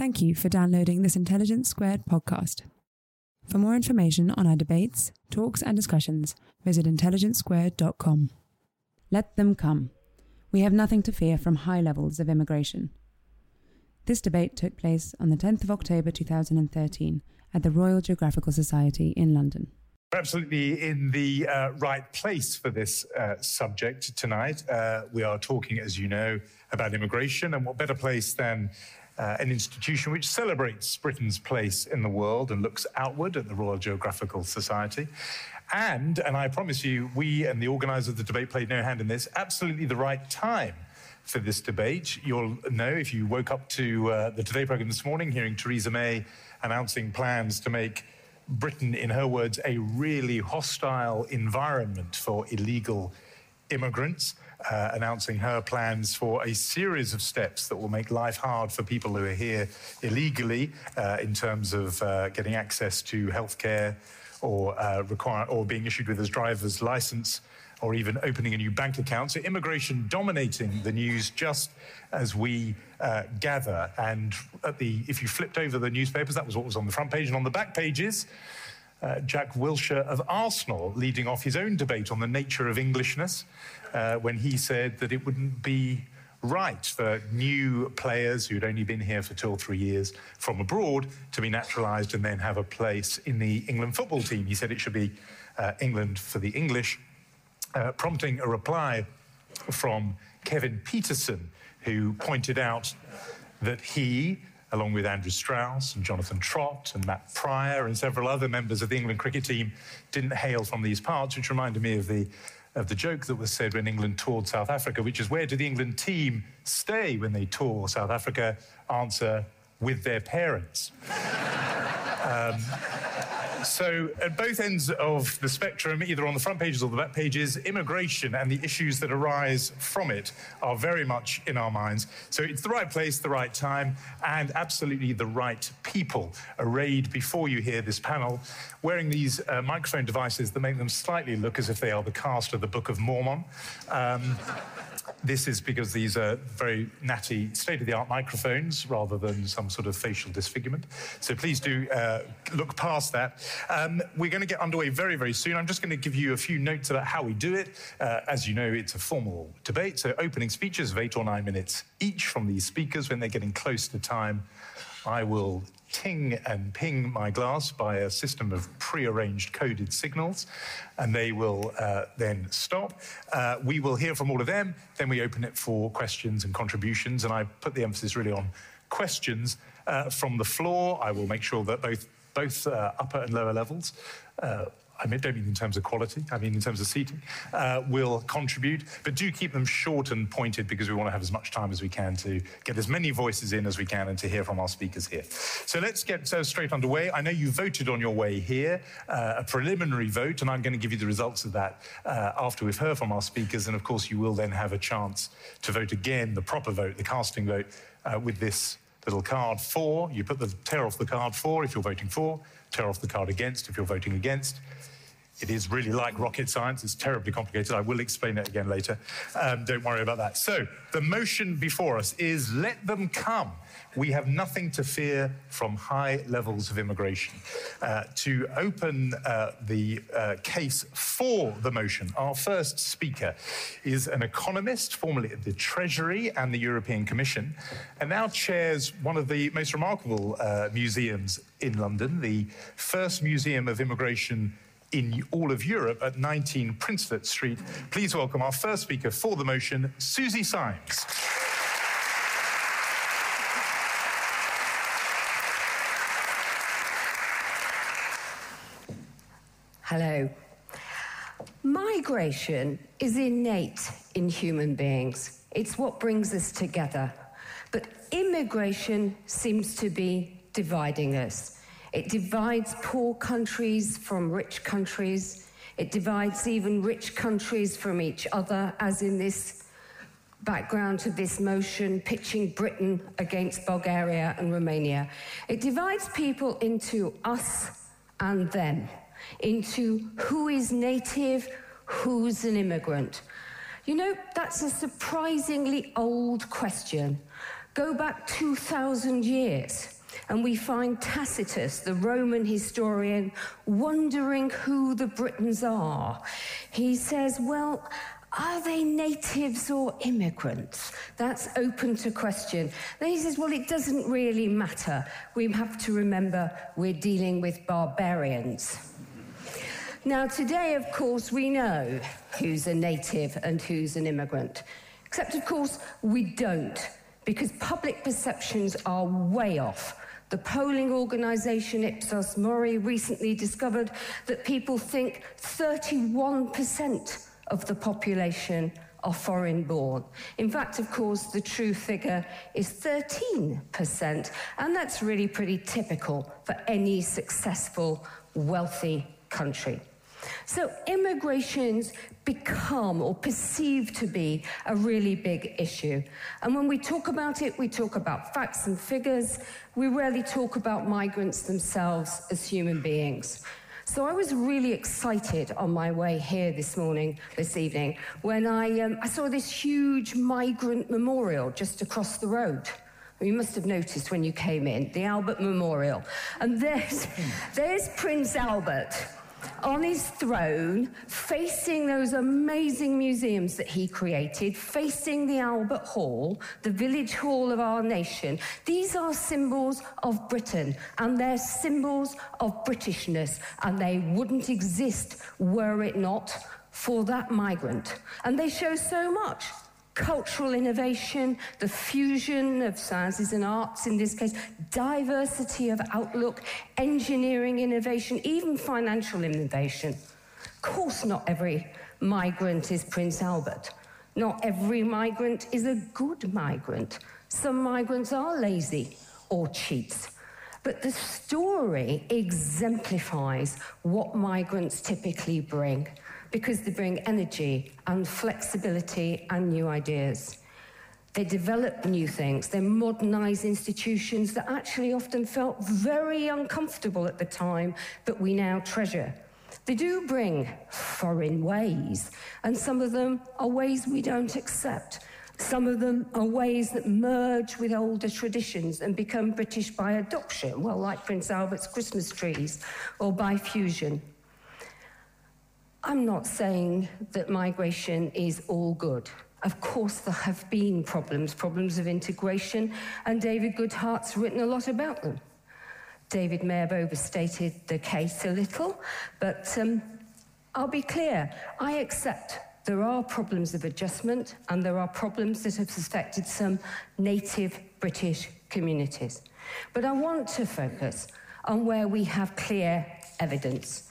Thank you for downloading this Intelligence Squared podcast. For more information on our debates, talks, and discussions, visit intelligencesquared.com. Let them come. We have nothing to fear from high levels of immigration. This debate took place on the 10th of October 2013 at the Royal Geographical Society in London. We're absolutely in the uh, right place for this uh, subject tonight. Uh, we are talking, as you know, about immigration, and what better place than uh, an institution which celebrates Britain's place in the world and looks outward at the Royal Geographical Society. And, and I promise you, we and the organisers of the debate played no hand in this, absolutely the right time for this debate. You'll know if you woke up to uh, the Today programme this morning, hearing Theresa May announcing plans to make Britain, in her words, a really hostile environment for illegal immigrants uh, announcing her plans for a series of steps that will make life hard for people who are here illegally uh, in terms of uh, getting access to healthcare or uh, require or being issued with a driver's license or even opening a new bank account. So immigration dominating the news just as we uh, gather. And at the, if you flipped over the newspapers, that was what was on the front page. And on the back pages, uh, Jack Wilshere of Arsenal leading off his own debate on the nature of Englishness uh, when he said that it wouldn't be right for new players who'd only been here for two or three years from abroad to be naturalised and then have a place in the England football team. He said it should be uh, England for the English, uh, prompting a reply from Kevin Pietersen, who pointed out that he, along with Andrew Strauss and Jonathan Trott and Matt Prior and several other members of the England cricket team, didn't hail from these parts, which reminded me of the of the joke that was said when England toured South Africa, which is where did the England team stay when they tour South Africa? Answer with their parents. um, so, at both ends of the spectrum, either on the front pages or the back pages, immigration and the issues that arise from it are very much in our minds. So, it's the right place, the right time, and absolutely the right people arrayed before you here this panel, wearing these uh, microphone devices that make them slightly look as if they are the cast of the Book of Mormon. Um, this is because these are very natty, state of the art microphones rather than some sort of facial disfigurement. So please do uh, look past that. Um, we're going to get underway very, very soon. I'm just going to give you a few notes about how we do it. Uh, as you know, it's a formal debate. So opening speeches of eight or nine minutes each from these speakers. When they're getting close to time, I will ting and ping my glass by a system of pre-arranged coded signals, and they will uh, then stop. Uh, we will hear from all of them, then we open it for questions and contributions, and I put the emphasis really on questions uh, from the floor. I will make sure that both both uh, upper and lower levels uh, I don't mean in terms of quality, I mean in terms of seating, uh, will contribute. But do keep them short and pointed because we want to have as much time as we can to get as many voices in as we can and to hear from our speakers here. So let's get uh, straight underway. I know you voted on your way here, uh, a preliminary vote, and I'm going to give you the results of that uh, after we've heard from our speakers. And of course, you will then have a chance to vote again, the proper vote, the casting vote, uh, with this little card for. You put the tear off the card for if you're voting for, tear off the card against if you're voting against it is really like rocket science. It's terribly complicated. I will explain it again later. Um, don't worry about that. So, the motion before us is let them come. We have nothing to fear from high levels of immigration. Uh, to open uh, the uh, case for the motion, our first speaker is an economist, formerly at the Treasury and the European Commission, and now chairs one of the most remarkable uh, museums in London, the first museum of immigration in all of Europe at 19 Princelet Street. Please welcome our first speaker for the motion, Susie Symes. Hello. Migration is innate in human beings. It's what brings us together. But immigration seems to be dividing us. It divides poor countries from rich countries. It divides even rich countries from each other, as in this background to this motion, pitching Britain against Bulgaria and Romania. It divides people into us and them, into who is native, who's an immigrant. You know, that's a surprisingly old question. Go back 2,000 years. And we find Tacitus, the Roman historian, wondering who the Britons are. He says, well, are they natives or immigrants? That's open to question. Then he says, well, it doesn't really matter. We have to remember we're dealing with barbarians. Now, today, of course, we know who's a native and who's an immigrant. Except, of course, we don't, because public perceptions are way off. The polling organisation Ipsos Mori recently discovered that people think 31% of the population are foreign born. In fact, of course, the true figure is 13%, and that's really pretty typical for any successful, wealthy country. So immigrations become or perceived to be a really big issue. And when we talk about it, we talk about facts and figures. We rarely talk about migrants themselves as human beings. So I was really excited on my way here this morning, this evening, when I, um, I saw this huge migrant memorial just across the road. You must have noticed when you came in, the Albert Memorial. And there's, there's Prince Albert on his throne, facing those amazing museums that he created, facing the Albert Hall, the village hall of our nation. These are symbols of Britain, and they're symbols of Britishness, and they wouldn't exist were it not for that migrant. And they show so much cultural innovation, the fusion of sciences and arts in this case, diversity of outlook, engineering innovation, even financial innovation. Of course, not every migrant is Prince Albert. Not every migrant is a good migrant. Some migrants are lazy or cheats. But the story exemplifies what migrants typically bring because they bring energy and flexibility and new ideas. They develop new things. They modernize institutions that actually often felt very uncomfortable at the time, but we now treasure. They do bring foreign ways, and some of them are ways we don't accept. Some of them are ways that merge with older traditions and become British by adoption, well, like Prince Albert's Christmas trees, or by fusion. I'm not saying that migration is all good. Of course, there have been problems, problems of integration, and David Goodhart's written a lot about them. David may have overstated the case a little, but um, I'll be clear. I accept there are problems of adjustment, and there are problems that have affected some native British communities. But I want to focus on where we have clear evidence.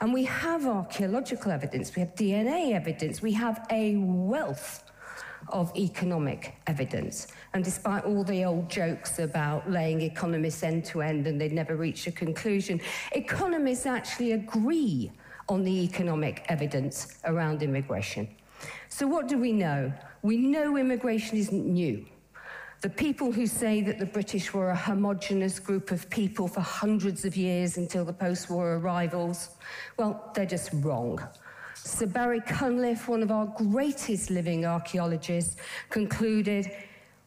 And we have archaeological evidence, we have DNA evidence, we have a wealth of economic evidence. And despite all the old jokes about laying economists end to end and they'd never reach a conclusion, economists actually agree on the economic evidence around immigration. So, what do we know? We know immigration isn't new. The people who say that the British were a homogenous group of people for hundreds of years until the post war arrivals, well, they're just wrong. Sir Barry Cunliffe, one of our greatest living archaeologists, concluded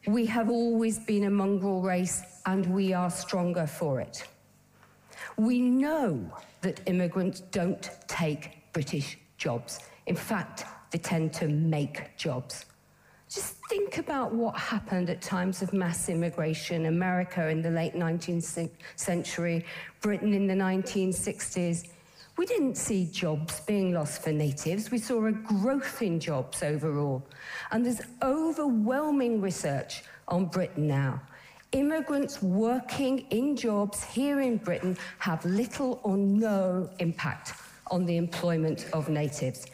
we have always been a mongrel race and we are stronger for it. We know that immigrants don't take British jobs. In fact, they tend to make jobs. Just think about what happened at times of mass immigration America in the late 19th century, Britain in the 1960s. We didn't see jobs being lost for natives. We saw a growth in jobs overall. And there's overwhelming research on Britain now. Immigrants working in jobs here in Britain have little or no impact on the employment of natives.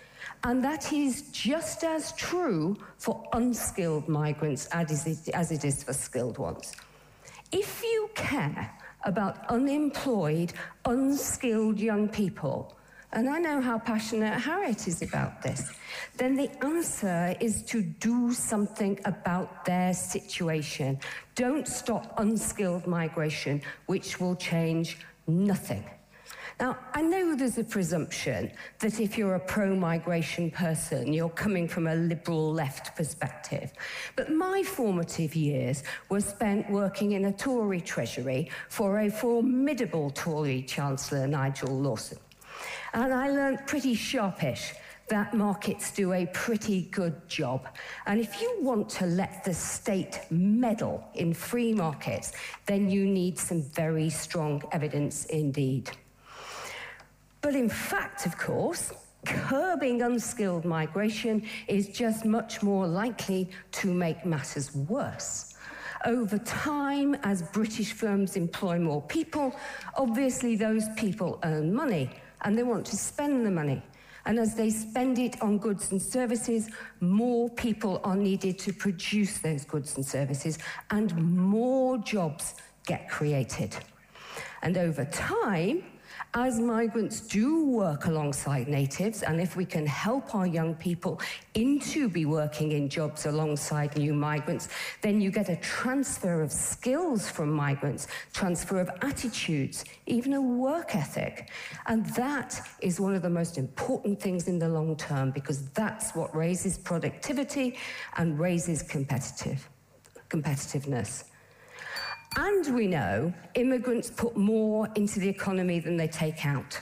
And that is just as true for unskilled migrants as it is for skilled ones. If you care about unemployed, unskilled young people, and I know how passionate Harriet is about this, then the answer is to do something about their situation. Don't stop unskilled migration, which will change nothing. Now, I know there's a presumption that if you're a pro migration person, you're coming from a liberal left perspective. But my formative years were spent working in a Tory treasury for a formidable Tory Chancellor, Nigel Lawson. And I learned pretty sharpish that markets do a pretty good job. And if you want to let the state meddle in free markets, then you need some very strong evidence indeed. But in fact, of course, curbing unskilled migration is just much more likely to make matters worse. Over time, as British firms employ more people, obviously those people earn money and they want to spend the money. And as they spend it on goods and services, more people are needed to produce those goods and services, and more jobs get created. And over time, as migrants do work alongside natives, and if we can help our young people into be working in jobs alongside new migrants, then you get a transfer of skills from migrants, transfer of attitudes, even a work ethic. And that is one of the most important things in the long term because that's what raises productivity and raises competitive competitiveness. And we know immigrants put more into the economy than they take out.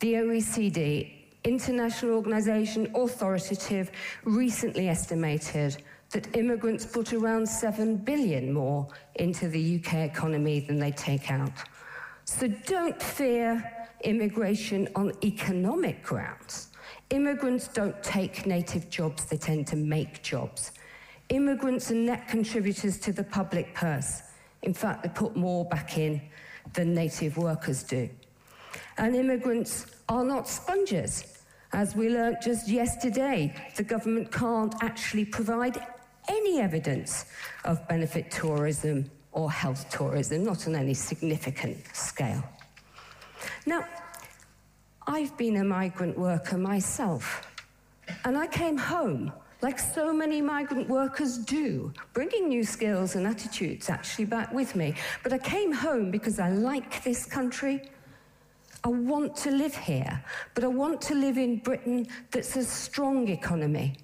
The OECD, international organization authoritative, recently estimated that immigrants put around 7 billion more into the UK economy than they take out. So don't fear immigration on economic grounds. Immigrants don't take native jobs, they tend to make jobs. Immigrants are net contributors to the public purse. In fact, they put more back in than native workers do. And immigrants are not sponges. As we learnt just yesterday, the government can't actually provide any evidence of benefit tourism or health tourism, not on any significant scale. Now, I've been a migrant worker myself, and I came home like so many migrant workers do, bringing new skills and attitudes actually back with me. But I came home because I like this country. I want to live here, but I want to live in Britain that's a strong economy.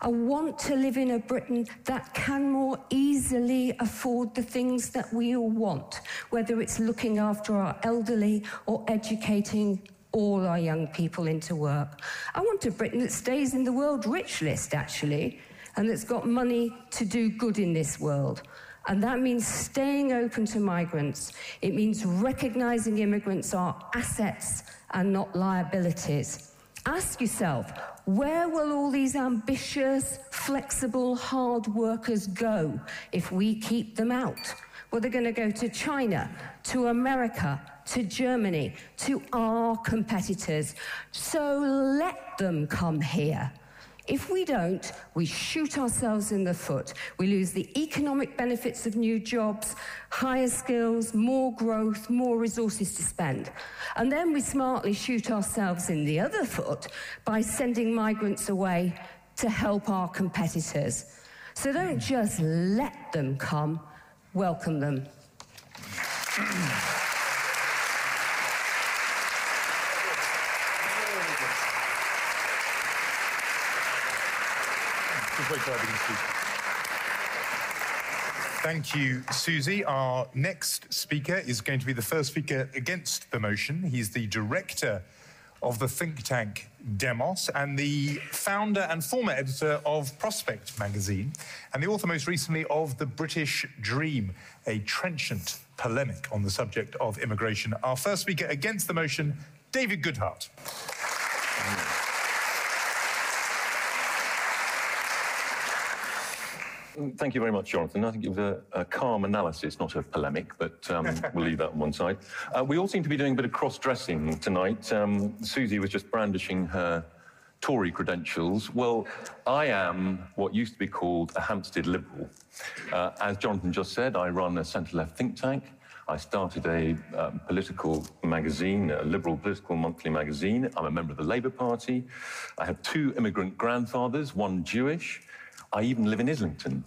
I want to live in a Britain that can more easily afford the things that we all want, whether it's looking after our elderly or educating all our young people into work. I want a Britain that stays in the world rich list, actually, and that's got money to do good in this world. And that means staying open to migrants. It means recognizing immigrants are assets and not liabilities. Ask yourself, where will all these ambitious, flexible, hard workers go if we keep them out? Well, they're going to go to China, to America, to Germany, to our competitors. So let them come here. If we don't, we shoot ourselves in the foot. We lose the economic benefits of new jobs, higher skills, more growth, more resources to spend. And then we smartly shoot ourselves in the other foot by sending migrants away to help our competitors. So don't just let them come, welcome them. Thank you, Susie. Our next speaker is going to be the first speaker against the motion. He's the director of the think tank Demos and the founder and former editor of Prospect magazine, and the author most recently of The British Dream, a trenchant polemic on the subject of immigration. Our first speaker against the motion, David Goodhart. Thank you very much, Jonathan. I think it was a, a calm analysis, not a polemic, but um, we'll leave that on one side. Uh, we all seem to be doing a bit of cross-dressing tonight. Um, Susie was just brandishing her Tory credentials. Well, I am what used to be called a Hampstead Liberal. Uh, as Jonathan just said, I run a centre-left think tank. I started a um, political magazine, a liberal political monthly magazine. I'm a member of the Labour Party. I have two immigrant grandfathers, one Jewish. I even live in Islington.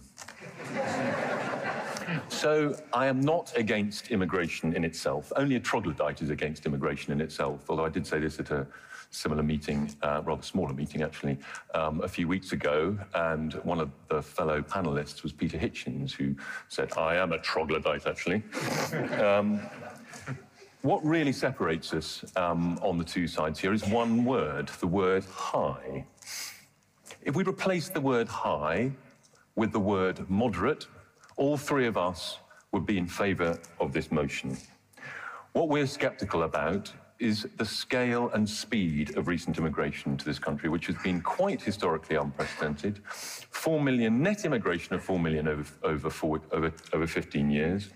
so I am not against immigration in itself. Only a troglodyte is against immigration in itself, although I did say this at a similar meeting, uh, rather smaller meeting actually, um, a few weeks ago, and one of the fellow panelists was Peter Hitchens, who said, I am a troglodyte actually. um, what really separates us um, on the two sides here is one word, the word high. If we replace the word high with the word moderate, all three of us would be in favour of this motion. What we're sceptical about is the scale and speed of recent immigration to this country, which has been quite historically unprecedented. Four million net immigration of four million over, over, four, over, over 15 years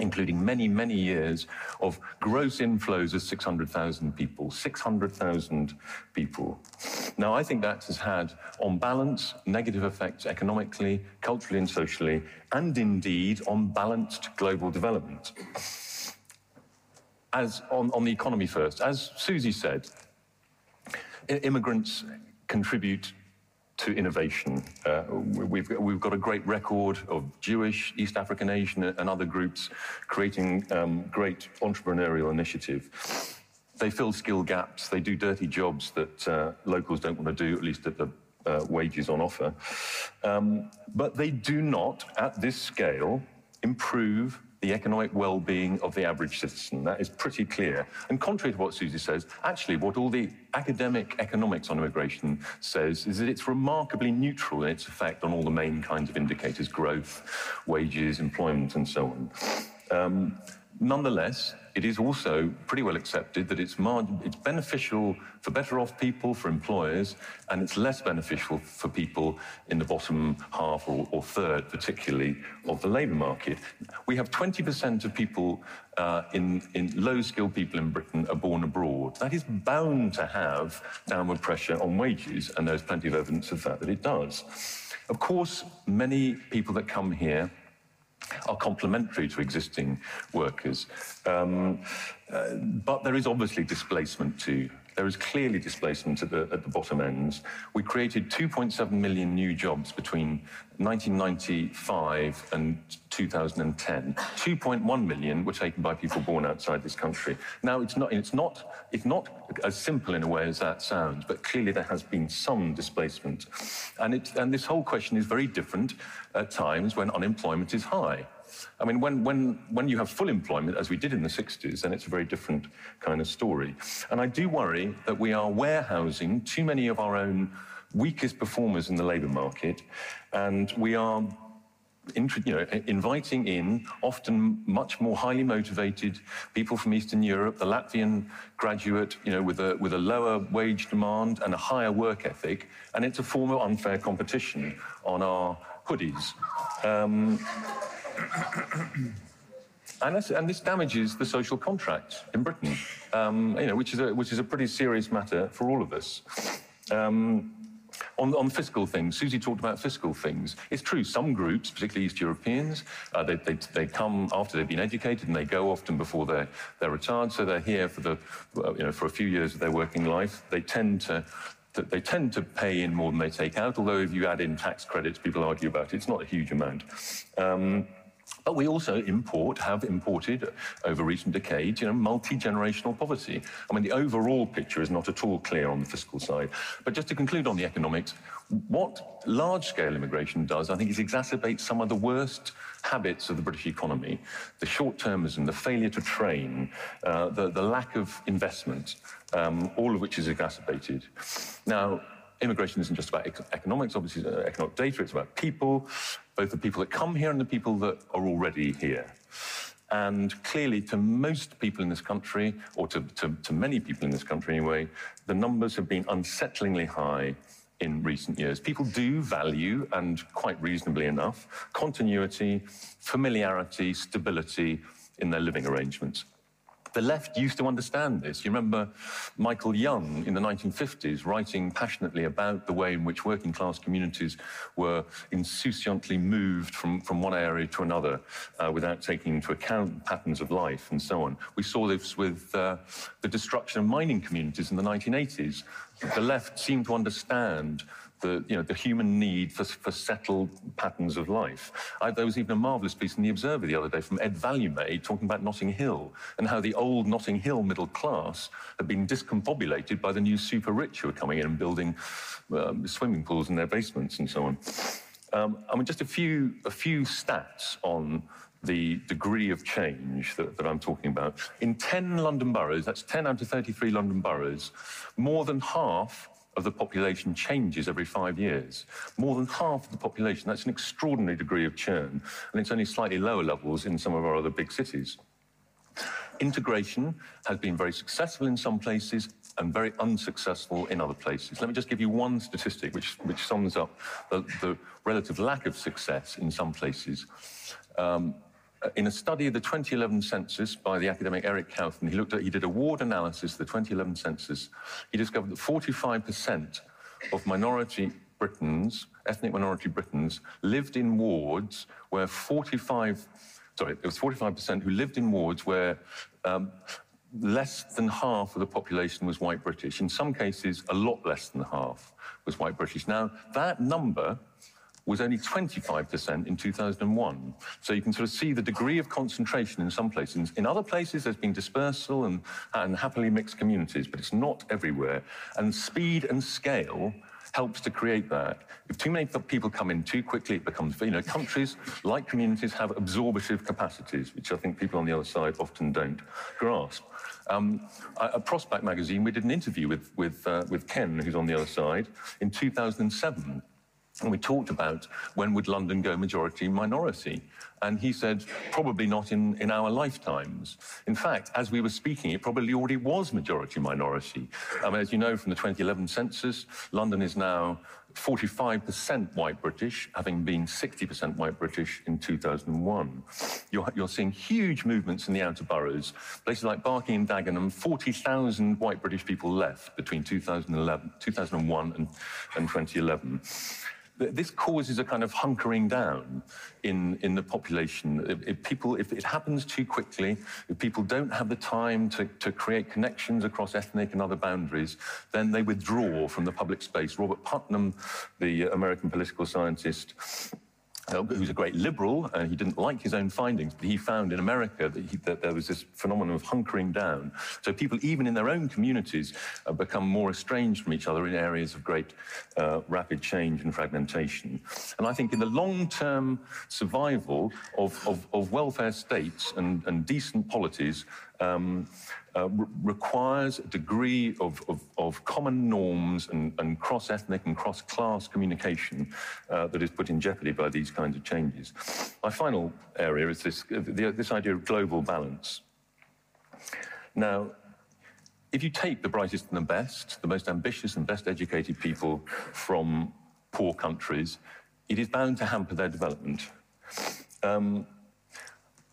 including many, many years of gross inflows of 600,000 people. 600,000 people. Now, I think that has had, on balance, negative effects economically, culturally, and socially, and indeed on balanced global development. As on, on the economy first, as Susie said, immigrants contribute to innovation. Uh, we've, we've got a great record of Jewish, East African, Asian, and other groups creating um, great entrepreneurial initiative. They fill skill gaps, they do dirty jobs that uh, locals don't want to do, at least at the uh, wages on offer. Um, but they do not, at this scale, improve the economic well-being of the average citizen. That is pretty clear. And contrary to what Susie says, actually what all the academic economics on immigration says is that it's remarkably neutral in its effect on all the main kinds of indicators, growth, wages, employment, and so on. Um, nonetheless, it is also pretty well accepted that it's, it's beneficial for better off people, for employers, and it's less beneficial for people in the bottom half or, or third, particularly, of the labour market. We have 20% of people uh, in, in low-skilled people in Britain are born abroad. That is bound to have downward pressure on wages, and there's plenty of evidence of that, that it does. Of course, many people that come here are complementary to existing workers. Um, uh, but there is obviously displacement too. There is clearly displacement at the, at the bottom ends. We created 2.7 million new jobs between 1995 and 2010. 2.1 million were taken by people born outside this country. Now, it's not, it's, not, it's not as simple in a way as that sounds, but clearly there has been some displacement. And, it, and this whole question is very different at times when unemployment is high. I mean, when, when, when you have full employment, as we did in the 60s, then it's a very different kind of story. And I do worry that we are warehousing too many of our own weakest performers in the labour market, and we are you know, inviting in often much more highly motivated people from Eastern Europe, the Latvian graduate, you know, with a, with a lower wage demand and a higher work ethic, and it's a form of unfair competition on our hoodies. Um, and, this, and, this, damages the social contract in Britain, um, you know, which is, a, which is a pretty serious matter for all of us. Um, on, on, fiscal things, Susie talked about fiscal things. It's true, some groups, particularly East Europeans, uh, they, they, they, come after they've been educated and they go often before they're, they're retired, so they're here for, the, you know, for a few years of their working life. They tend to they tend to pay in more than they take out, although if you add in tax credits, people argue about it, it's not a huge amount. Um, but we also import, have imported over recent decades, you know, multi-generational poverty. I mean, the overall picture is not at all clear on the fiscal side. But just to conclude on the economics, what large-scale immigration does, I think, is exacerbate some of the worst habits of the British economy. The short-termism, the failure to train, uh, the, the lack of investment, um, all of which is exacerbated. Now, immigration isn't just about economics, obviously, uh, economic data, it's about people, both the people that come here and the people that are already here. And clearly, to most people in this country, or to, to, to, many people in this country anyway, the numbers have been unsettlingly high in recent years. People do value, and quite reasonably enough, continuity, familiarity, stability in their living arrangements. The left used to understand this. You remember Michael Young in the 1950s writing passionately about the way in which working class communities were insouciantly moved from, from one area to another uh, without taking into account patterns of life and so on. We saw this with uh, the destruction of mining communities in the 1980s. The left seemed to understand the, you know, the human need for, for settled patterns of life. I, there was even a marvellous piece in The Observer the other day from Ed Vulliamy talking about Notting Hill and how the old Notting Hill middle class had been discombobulated by the new super rich who were coming in and building um, swimming pools in their basements and so on. Um, I mean, just a few, a few stats on the degree of change that, that, I'm talking about. In 10 London boroughs, that's 10 out of 33 London boroughs, more than half of the population changes every five years. More than half of the population, that's an extraordinary degree of churn, and it's only slightly lower levels in some of our other big cities. Integration has been very successful in some places and very unsuccessful in other places. Let me just give you one statistic which, which sums up the, the relative lack of success in some places. Um, in a study of the 2011 census by the academic Eric Kaufmann, he looked at, he did a ward analysis of the 2011 census. He discovered that 45% of minority Britons, ethnic minority Britons, lived in wards where 45, sorry, it was 45% who lived in wards where um, less than half of the population was white British. In some cases, a lot less than half was white British. Now, that number was only 25% in 2001. So you can sort of see the degree of concentration in some places. In other places, there's been dispersal and, and happily mixed communities, but it's not everywhere. And speed and scale helps to create that. If too many people come in too quickly, it becomes, you know, countries like communities have absorptive capacities, which I think people on the other side often don't grasp. Um, Prospect magazine, we did an interview with, with, uh, with Ken, who's on the other side, in 2007. And we talked about when would London go majority minority. And he said, probably not in, in our lifetimes. In fact, as we were speaking, it probably already was majority minority. Mean, as you know from the 2011 census, London is now 45% white British, having been 60% white British in 2001. You're, you're, seeing huge movements in the outer boroughs. Places like Barking and Dagenham, 40,000 white British people left between 2011, 2001 and, and 2011 this causes a kind of hunkering down in, in the population. If, if, people, if it happens too quickly, if people don't have the time to, to create connections across ethnic and other boundaries, then they withdraw from the public space. Robert Putnam, the American political scientist, who's a great liberal, and he didn't like his own findings, but he found in America that, he, that there was this phenomenon of hunkering down. So people, even in their own communities, uh, become more estranged from each other in areas of great uh, rapid change and fragmentation. And I think in the long-term survival of, of, of welfare states and, and decent polities, um, uh, re requires a degree of, of, of common norms and, and cross-ethnic and cross-class communication uh, that is put in jeopardy by these kinds of changes. My final area is this, the, this idea of global balance. Now, if you take the brightest and the best, the most ambitious and best educated people from poor countries, it is bound to hamper their development. Um,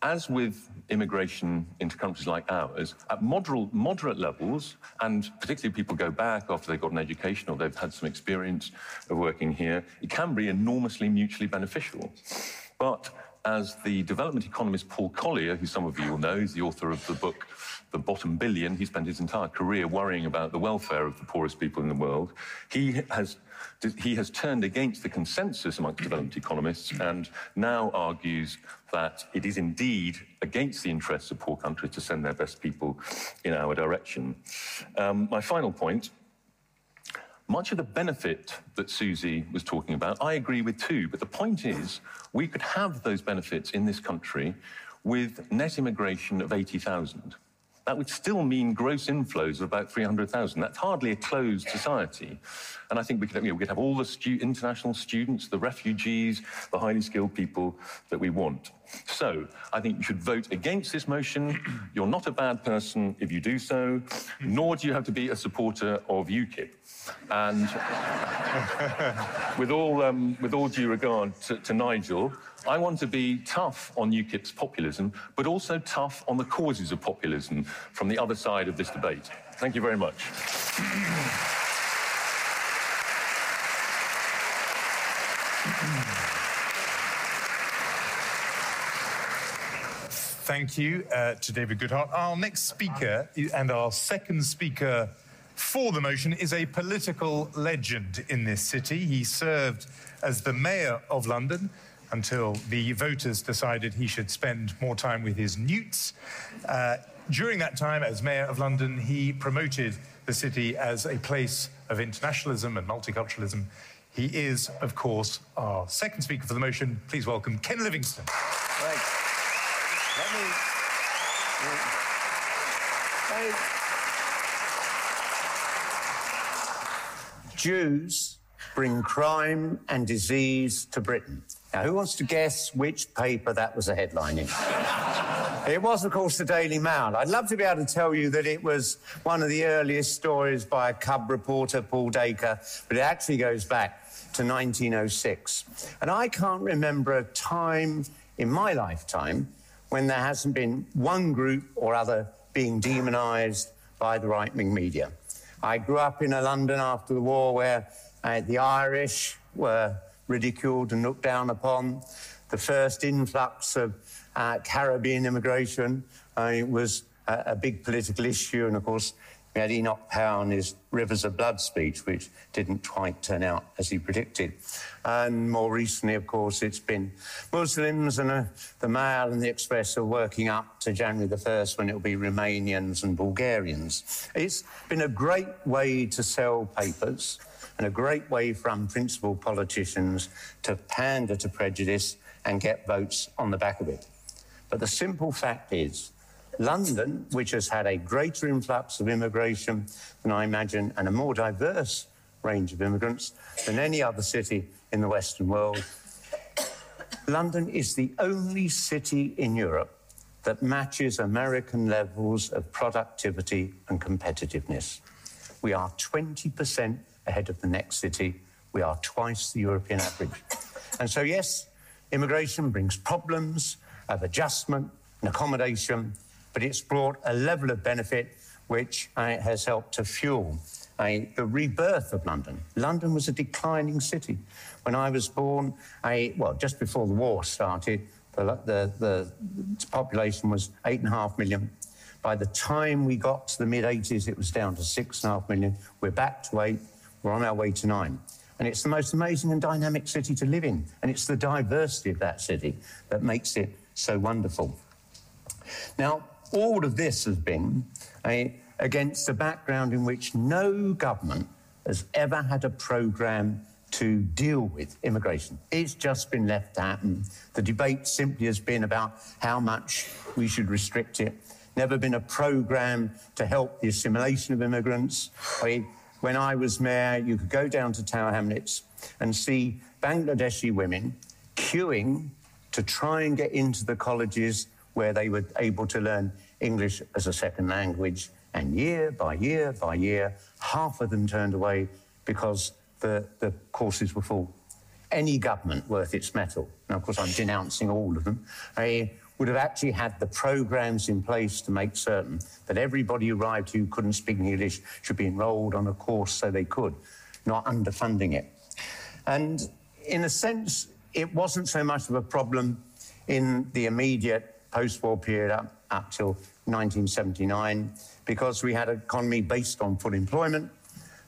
as with immigration into countries like ours, at moderate, moderate levels, and particularly people go back after they've got an education or they've had some experience of working here, it can be enormously mutually beneficial. But as the development economist Paul Collier, who some of you will know, is the author of the book The Bottom Billion. He spent his entire career worrying about the welfare of the poorest people in the world. He has he has turned against the consensus amongst development economists and now argues that it is indeed against the interests of poor countries to send their best people in our direction. Um, my final point much of the benefit that Susie was talking about, I agree with too, but the point is we could have those benefits in this country with net immigration of 80,000. That would still mean gross inflows of about 300,000. That's hardly a closed society. And I think we could, you know, we could have all the stu- international students, the refugees, the highly skilled people that we want. So I think you should vote against this motion. You're not a bad person if you do so, nor do you have to be a supporter of UKIP. And with, all, um, with all due regard to, to Nigel, I want to be tough on UKIP's populism, but also tough on the causes of populism from the other side of this debate. Thank you very much. Thank you uh, to David Goodhart. Our next speaker and our second speaker for the motion is a political legend in this city. He served as the mayor of London until the voters decided he should spend more time with his newts. Uh, during that time, as mayor of London, he promoted the city as a place of internationalism and multiculturalism. He is, of course, our second speaker for the motion. Please welcome Ken Livingstone. Thanks. Jews bring crime and disease to Britain. Now, who wants to guess which paper that was a headline in? it was, of course, the Daily Mail. I'd love to be able to tell you that it was one of the earliest stories by a cub reporter, Paul Dacre, but it actually goes back to 1906. And I can't remember a time in my lifetime when there hasn't been one group or other being demonised by the right wing media. I grew up in a London after the war where uh, the Irish were ridiculed and looked down upon. The first influx of uh, Caribbean immigration uh, was a, a, big political issue, and of course, we had Enoch Powell and his Rivers of Blood speech, which didn't quite turn out as he predicted. And more recently, of course, it's been Muslims and uh, the Mail and the Express are working up to January the 1st when it'll be Romanians and Bulgarians. It's been a great way to sell papers and a great way for unprincipled politicians to pander to prejudice and get votes on the back of it. But the simple fact is, London, which has had a greater influx of immigration than I imagine, and a more diverse range of immigrants than any other city in the Western world, London is the only city in Europe that matches American levels of productivity and competitiveness. We are 20% ahead of the next city. We are twice the European average. And so, yes, immigration brings problems of adjustment and accommodation, but it's brought a level of benefit which uh, has helped to fuel uh, the rebirth of London. London was a declining city. When I was born, I, well, just before the war started, the, the, the population was eight and a half million. By the time we got to the mid 80s, it was down to six and a half million. We're back to eight. We're on our way to nine. And it's the most amazing and dynamic city to live in. And it's the diversity of that city that makes it so wonderful. Now, all of this has been a, against a background in which no government has ever had a program to deal with immigration. It's just been left to happen. The debate simply has been about how much we should restrict it. Never been a program to help the assimilation of immigrants. I mean, when I was mayor, you could go down to Tower Hamlets and see Bangladeshi women queuing to try and get into the colleges where they were able to learn English as a second language. And year by year by year, half of them turned away because the, the courses were full. Any government worth its metal, and of course I'm denouncing all of them, would have actually had the programs in place to make certain that everybody who arrived who couldn't speak English should be enrolled on a course so they could, not underfunding it. And in a sense, it wasn't so much of a problem in the immediate post-war period up, up till 1979 because we had an economy based on full employment,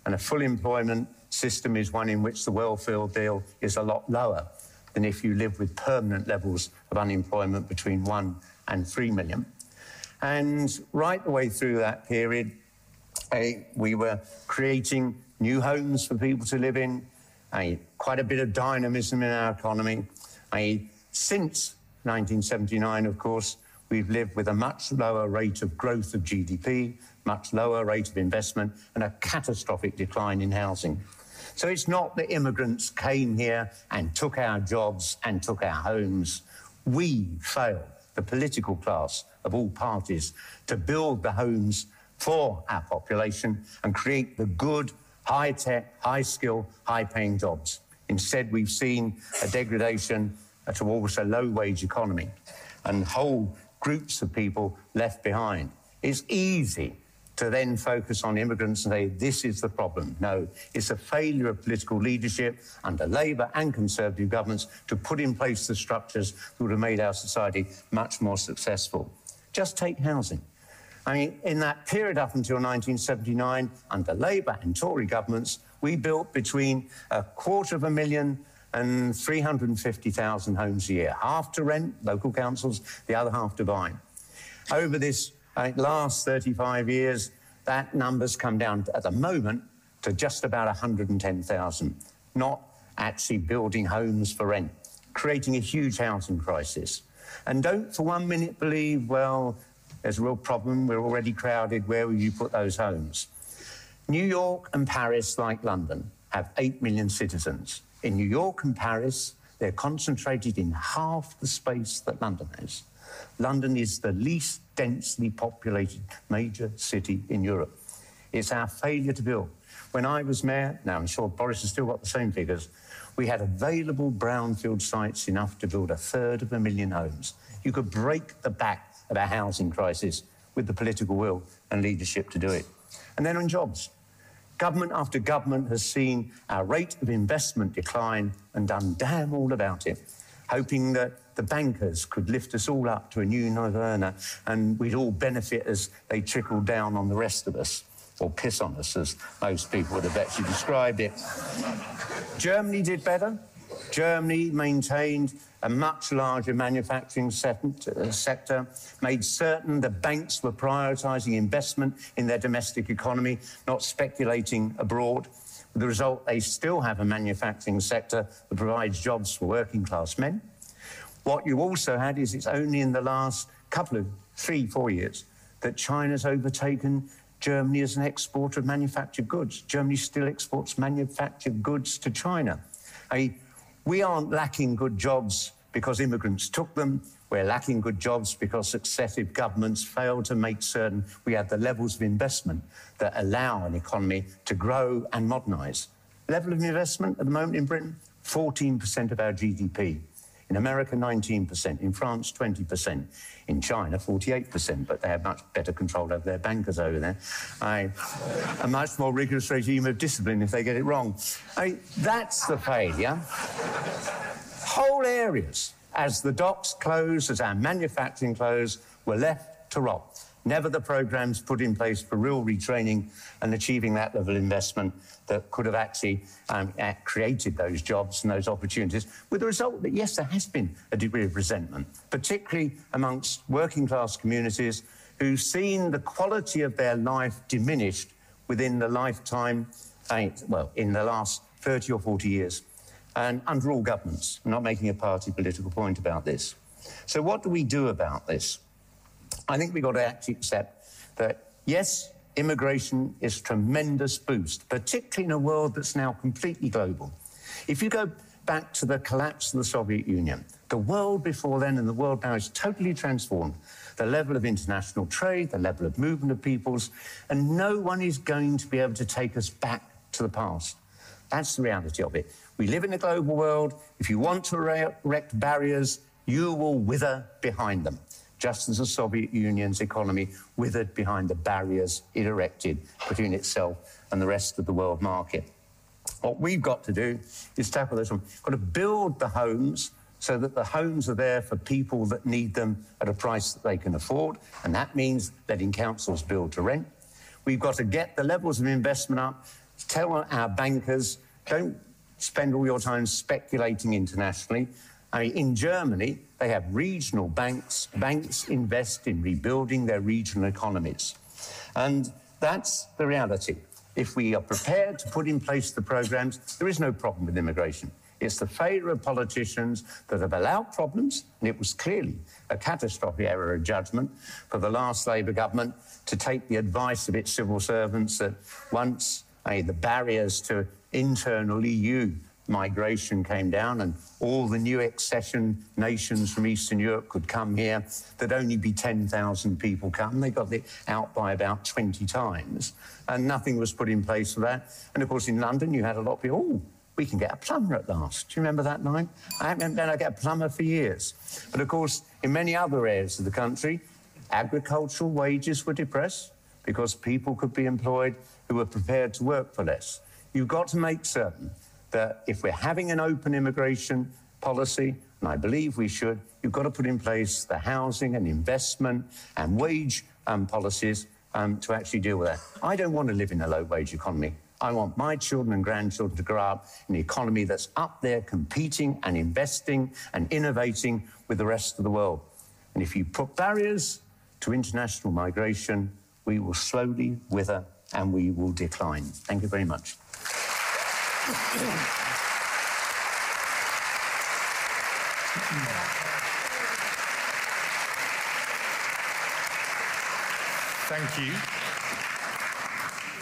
and a full employment system is one in which the welfare bill is a lot lower than if you live with permanent levels of unemployment between one and three million. And right the way through that period, we were creating new homes for people to live in, quite a bit of dynamism in our economy. Since 1979, of course, we've lived with a much lower rate of growth of GDP, much lower rate of investment, and a catastrophic decline in housing. So it's not that immigrants came here and took our jobs and took our homes. We failed, the political class of all parties, to build the homes for our population and create the good, high tech, high skill, high paying jobs. Instead, we've seen a degradation towards a low wage economy and whole groups of people left behind. It's easy to then focus on immigrants and say, this is the problem. No, it's a failure of political leadership under Labour and Conservative governments to put in place the structures that would have made our society much more successful. Just take housing. I mean, in that period up until 1979, under Labour and Tory governments, we built between a quarter of a million and 350,000 homes a year, half to rent, local councils, the other half to buy. Over this uh, last 35 years, that number's come down at the moment to just about 110,000, not actually building homes for rent, creating a huge housing crisis. And don't for one minute believe, well, there's a real problem, we're already crowded, where will you put those homes? New York and Paris, like London, have 8 million citizens. In New York and Paris, they're concentrated in half the space that London has. London is the least densely populated major city in Europe. It's our failure to build. When I was mayor, now I'm sure Boris has still got the same figures, we had available brownfield sites enough to build a third of a million homes. You could break the back of our housing crisis with the political will and leadership to do it. And then on jobs. Government after government has seen our rate of investment decline and done damn all about it, hoping that the bankers could lift us all up to a new nirvana and we'd all benefit as they trickle down on the rest of us, or piss on us, as most people would have actually described it. Germany did better. Germany maintained a much larger manufacturing uh, sector, made certain the banks were prioritising investment in their domestic economy, not speculating abroad. The result, they still have a manufacturing sector that provides jobs for working class men. What you also had is it's only in the last couple of three, four years that China's overtaken Germany as an exporter of manufactured goods. Germany still exports manufactured goods to China. I, we aren't lacking good jobs because immigrants took them. We're lacking good jobs because successive governments failed to make certain we have the levels of investment that allow an economy to grow and modernise. Level of investment at the moment in Britain, 14% of our GDP. In America, 19%. In France, 20%. In China, 48%. But they have much better control over their bankers over there. I, a much more rigorous regime of discipline if they get it wrong. I, that's the failure. Whole areas, as the docks closed, as our manufacturing closed, were left to rot never the programs put in place for real retraining and achieving that level of investment that could have actually um, created those jobs and those opportunities, with the result that, yes, there has been a degree of resentment, particularly amongst working class communities who've seen the quality of their life diminished within the lifetime, well, in the last 30 or 40 years. And under all governments, I'm not making a party political point about this. So, what do we do about this? I think we've got to actually accept that, yes, immigration is a tremendous boost, particularly in a world that's now completely global. If you go back to the collapse of the Soviet Union, the world before then and the world now is totally transformed. The level of international trade, the level of movement of peoples, and no one is going to be able to take us back to the past. That's the reality of it. We live in a global world. If you want to erect barriers, you will wither behind them just as the Soviet Union's economy withered behind the barriers it erected between itself and the rest of the world market. What we've got to do is tackle this one. We've got to build the homes so that the homes are there for people that need them at a price that they can afford, and that means letting councils build to rent. We've got to get the levels of investment up, tell our bankers, don't spend all your time speculating internationally. I mean, in Germany, they have regional banks. Banks invest in rebuilding their regional economies. And that's the reality. If we are prepared to put in place the programs, there is no problem with immigration. It's the failure of politicians that have allowed problems, and it was clearly a catastrophic error of judgment for the last Labour government to take the advice of its civil servants that once uh, the barriers to internal EU migration came down and all the new accession nations from Eastern Europe could come here, there'd only be 10,000 people come. They got it out by about 20 times, and nothing was put in place for that. And of course, in London, you had a lot of people, oh, we can get a plumber at last. Do you remember that night? I haven't been able to get a plumber for years. But of course, in many other areas of the country, agricultural wages were depressed because people could be employed who were prepared to work for less. You've got to make certain that if we're having an open immigration policy, and I believe we should, you've got to put in place the housing and investment and wage um, policies um, to actually deal with that. I don't want to live in a low wage economy. I want my children and grandchildren to grow up in an economy that's up there competing and investing and innovating with the rest of the world. And if you put barriers to international migration, we will slowly wither and we will decline. Thank you very much. Thank you.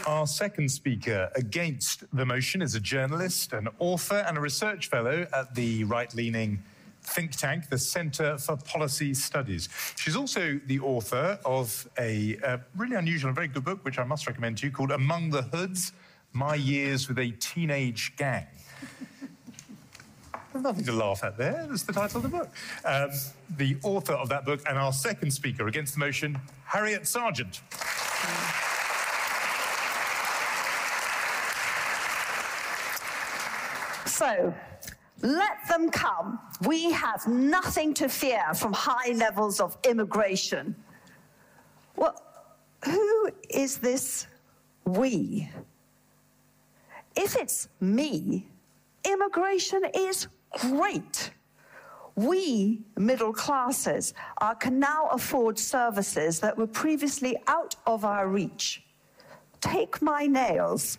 Our second speaker against the motion is a journalist, an author, and a research fellow at the right leaning think tank, the Centre for Policy Studies. She's also the author of a, a, really unusual and very good book, which I must recommend to you, called Among the Hoods My Years with a Teenage Gang. There's nothing to laugh at there. That's the title of the book. Um, the author of that book and our second speaker against the motion, Harriet Sergeant. So, let them come. We have nothing to fear from high levels of immigration. Well, who is this we? If it's me, immigration is great. We, middle classes, are, can now afford services that were previously out of our reach. Take my nails.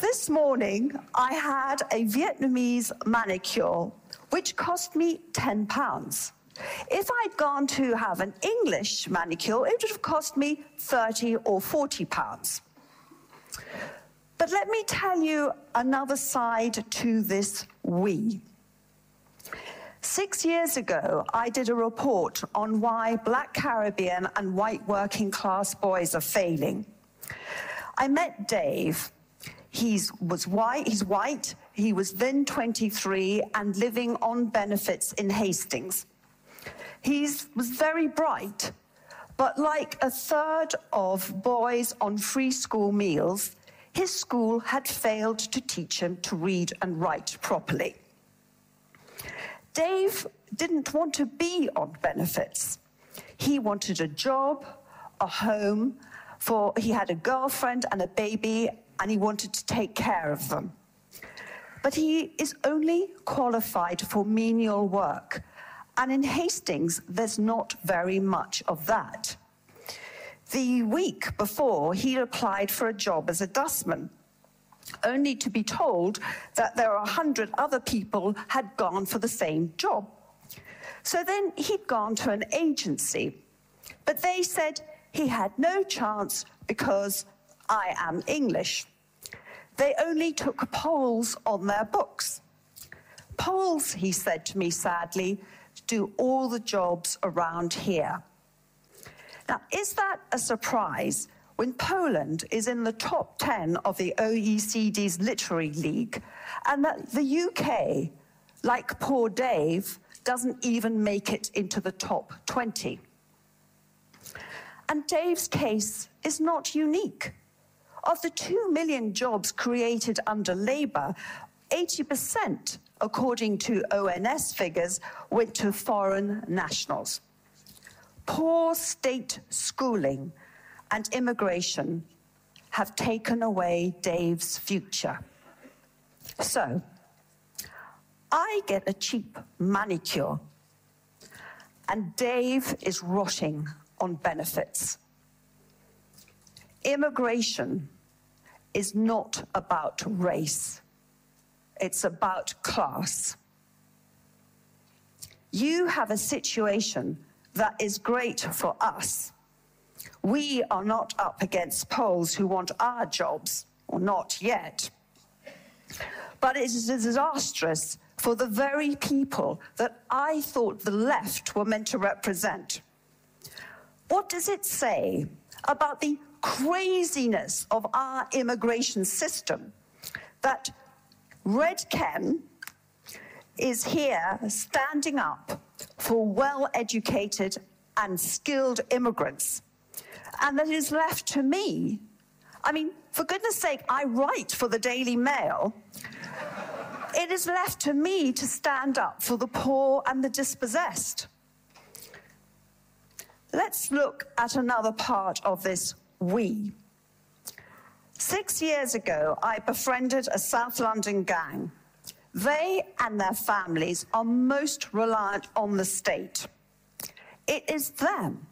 This morning, I had a Vietnamese manicure, which cost me 10 pounds. If I'd gone to have an English manicure, it would have cost me 30 or 40 pounds. But let me tell you another side to this we. Six years ago, I did a report on why black Caribbean and white working class boys are failing. I met Dave, he was white, he's white, he was then 23 and living on benefits in Hastings. He was very bright, but like a third of boys on free school meals, his school had failed to teach him to read and write properly. Dave didn't want to be on benefits. He wanted a job, a home, for he had a girlfriend and a baby and he wanted to take care of them. But he is only qualified for menial work, and in Hastings, there's not very much of that. The week before, he applied for a job as a dustman, only to be told that there are a hundred other people had gone for the same job. So then he'd gone to an agency, but they said he had no chance because I am English. They only took Poles on their books. Poles, he said to me sadly, do all the jobs around here. Now, is that a surprise when Poland is in the top 10 of the OECD's literary league and that the UK, like poor Dave, doesn't even make it into the top 20? And Dave's case is not unique. Of the 2 million jobs created under Labour, 80% according to ONS figures, went to foreign nationals. Poor state schooling and immigration have taken away Dave's future. So, I get a cheap manicure, and Dave is rotting on benefits. Immigration is not about race, it's about class. You have a situation that is great for us. We are not up against Poles who want our jobs, or not yet. But it is disastrous for the very people that I thought the left were meant to represent. What does it say about the craziness of our immigration system that Red Ken is here standing up for well educated and skilled immigrants. And that is left to me. I mean, for goodness sake, I write for the Daily Mail. it is left to me to stand up for the poor and the dispossessed. Let's look at another part of this we. Six years ago, I befriended a South London gang. They and their families are most reliant on the state. It is them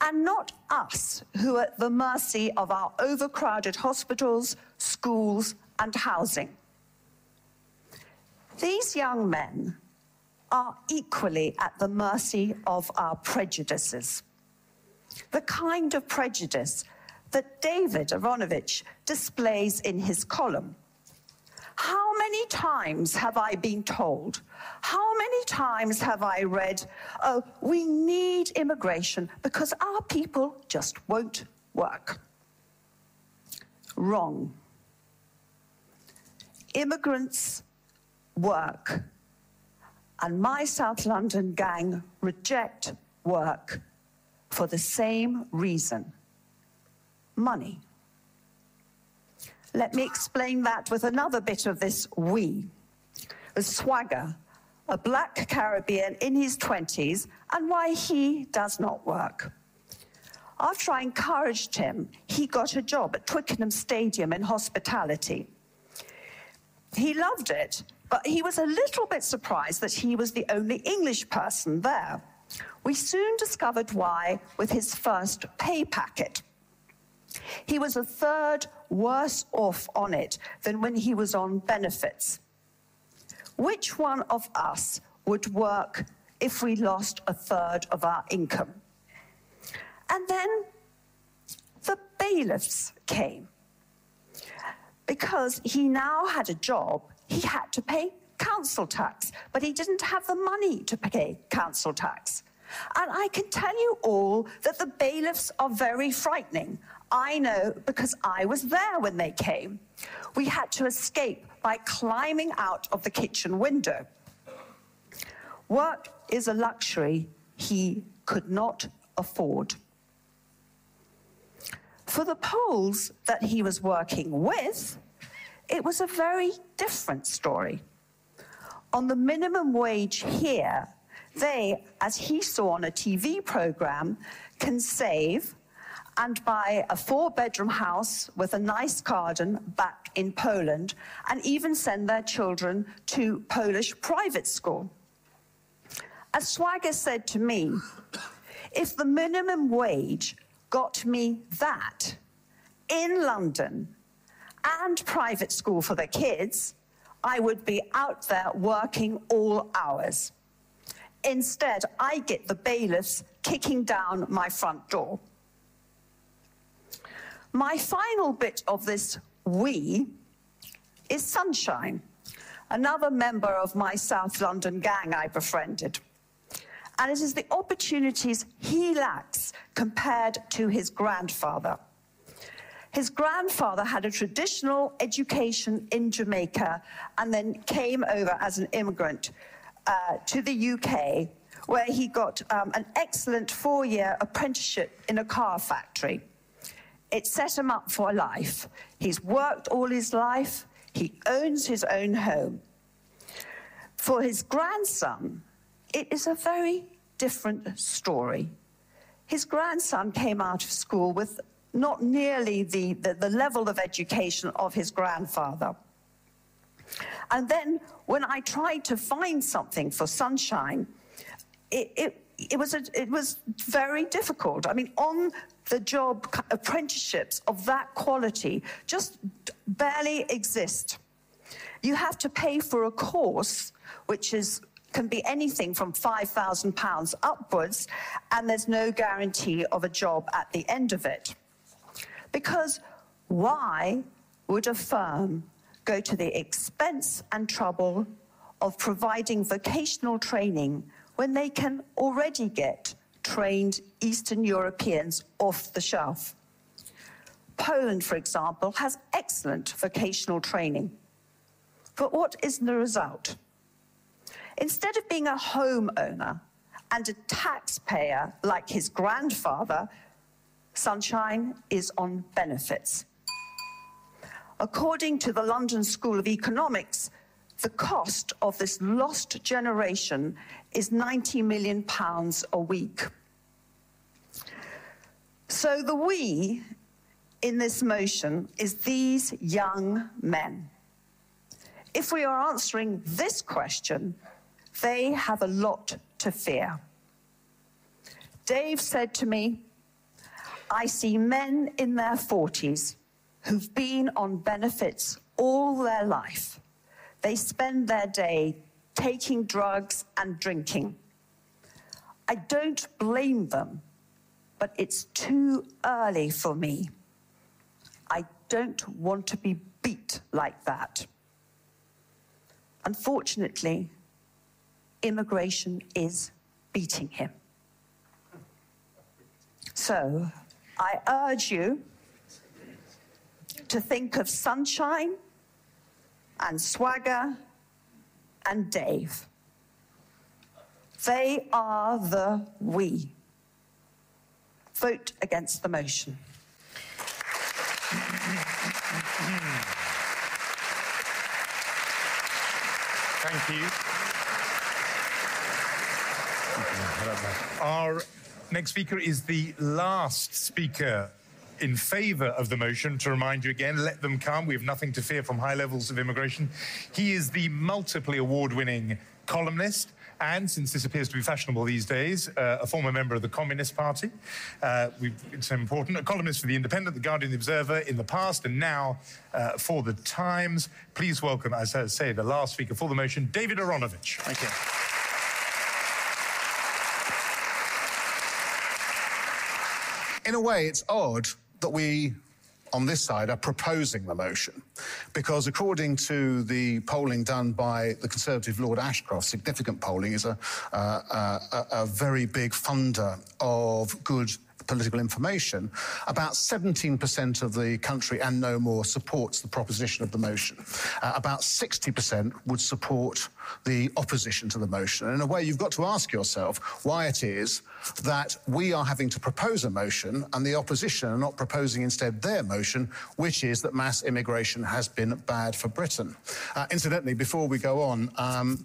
and not us who are at the mercy of our overcrowded hospitals, schools, and housing. These young men are equally at the mercy of our prejudices. The kind of prejudice that David Aaronovitch displays in his column. How many times have I been told? How many times have I read, oh, we need immigration because our people just won't work? Wrong. Immigrants work, and my South London gang reject work for the same reason money. Let me explain that with another bit of this we. A swagger, a black Caribbean in his 20s, and why he does not work. After I encouraged him, he got a job at Twickenham Stadium in hospitality. He loved it, but he was a little bit surprised that he was the only English person there. We soon discovered why with his first pay packet. He was a third worse off on it than when he was on benefits. Which one of us would work if we lost a third of our income? And then the bailiffs came. Because he now had a job, he had to pay council tax, but he didn't have the money to pay council tax. And I can tell you all that the bailiffs are very frightening. I know because I was there when they came. We had to escape by climbing out of the kitchen window. Work is a luxury he could not afford. For the Poles that he was working with, it was a very different story. On the minimum wage here, they, as he saw on a TV program, can save and buy a four bedroom house with a nice garden back in Poland and even send their children to Polish private school. As Swagger said to me, if the minimum wage got me that in London and private school for the kids, I would be out there working all hours. Instead, I get the bailiffs kicking down my front door. My final bit of this we is Sunshine, another member of my South London gang I befriended. And it is the opportunities he lacks compared to his grandfather. His grandfather had a traditional education in Jamaica and then came over as an immigrant uh, to the UK, where he got um, an excellent four year apprenticeship in a car factory. It set him up for life. He's worked all his life, he owns his own home. For his grandson, it is a very different story. His grandson came out of school with not nearly the, the, the level of education of his grandfather. And then when I tried to find something for Sunshine, it, it, it, was, a, it was very difficult. I mean, on the job apprenticeships of that quality just barely exist. You have to pay for a course which is can be anything from £5,000 upwards, and there's no guarantee of a job at the end of it. Because why would a firm go to the expense and trouble of providing vocational training when they can already get trained Eastern Europeans off the shelf? Poland, for example, has excellent vocational training. But what is the result? Instead of being a homeowner and a taxpayer like his grandfather, Sunshine is on benefits. According to the London School of Economics, the cost of this lost generation is 90 million pounds a week. So the we in this motion is these young men. If we are answering this question, they have a lot to fear. Dave said to me, I see men in their 40s who've been on benefits all their life. They spend their day taking drugs and drinking. I don't blame them, but it's too early for me. I don't want to be beat like that. Unfortunately, immigration is beating him. So I urge you to think of sunshine and swagger and Dave. They are the we. Vote against the motion. Thank you. Our next speaker is the last speaker in favour of the motion. To remind you again, let them come. We have nothing to fear from high levels of immigration. He is the multiply award winning columnist. And since this appears to be fashionable these days, uh, a former member of the Communist Party. Uh, it's important. A columnist for The Independent, The Guardian, The Observer in the past, and now uh, for The Times. Please welcome, as I say, the last speaker for the motion, David Aaronovitch. Thank you. In a way, it's odd that we on this side are proposing the motion. Because according to the polling done by the Conservative Lord Ashcroft, significant polling is a, uh, a, a very big funder of good political information, about 17% of the country and no more supports the proposition of the motion. Uh, about 60% would support the opposition to the motion. And in a way, you've got to ask yourself why it is that we are having to propose a motion and the opposition are not proposing instead their motion, which is that mass immigration has been bad for Britain. Uh, incidentally, before we go on, um,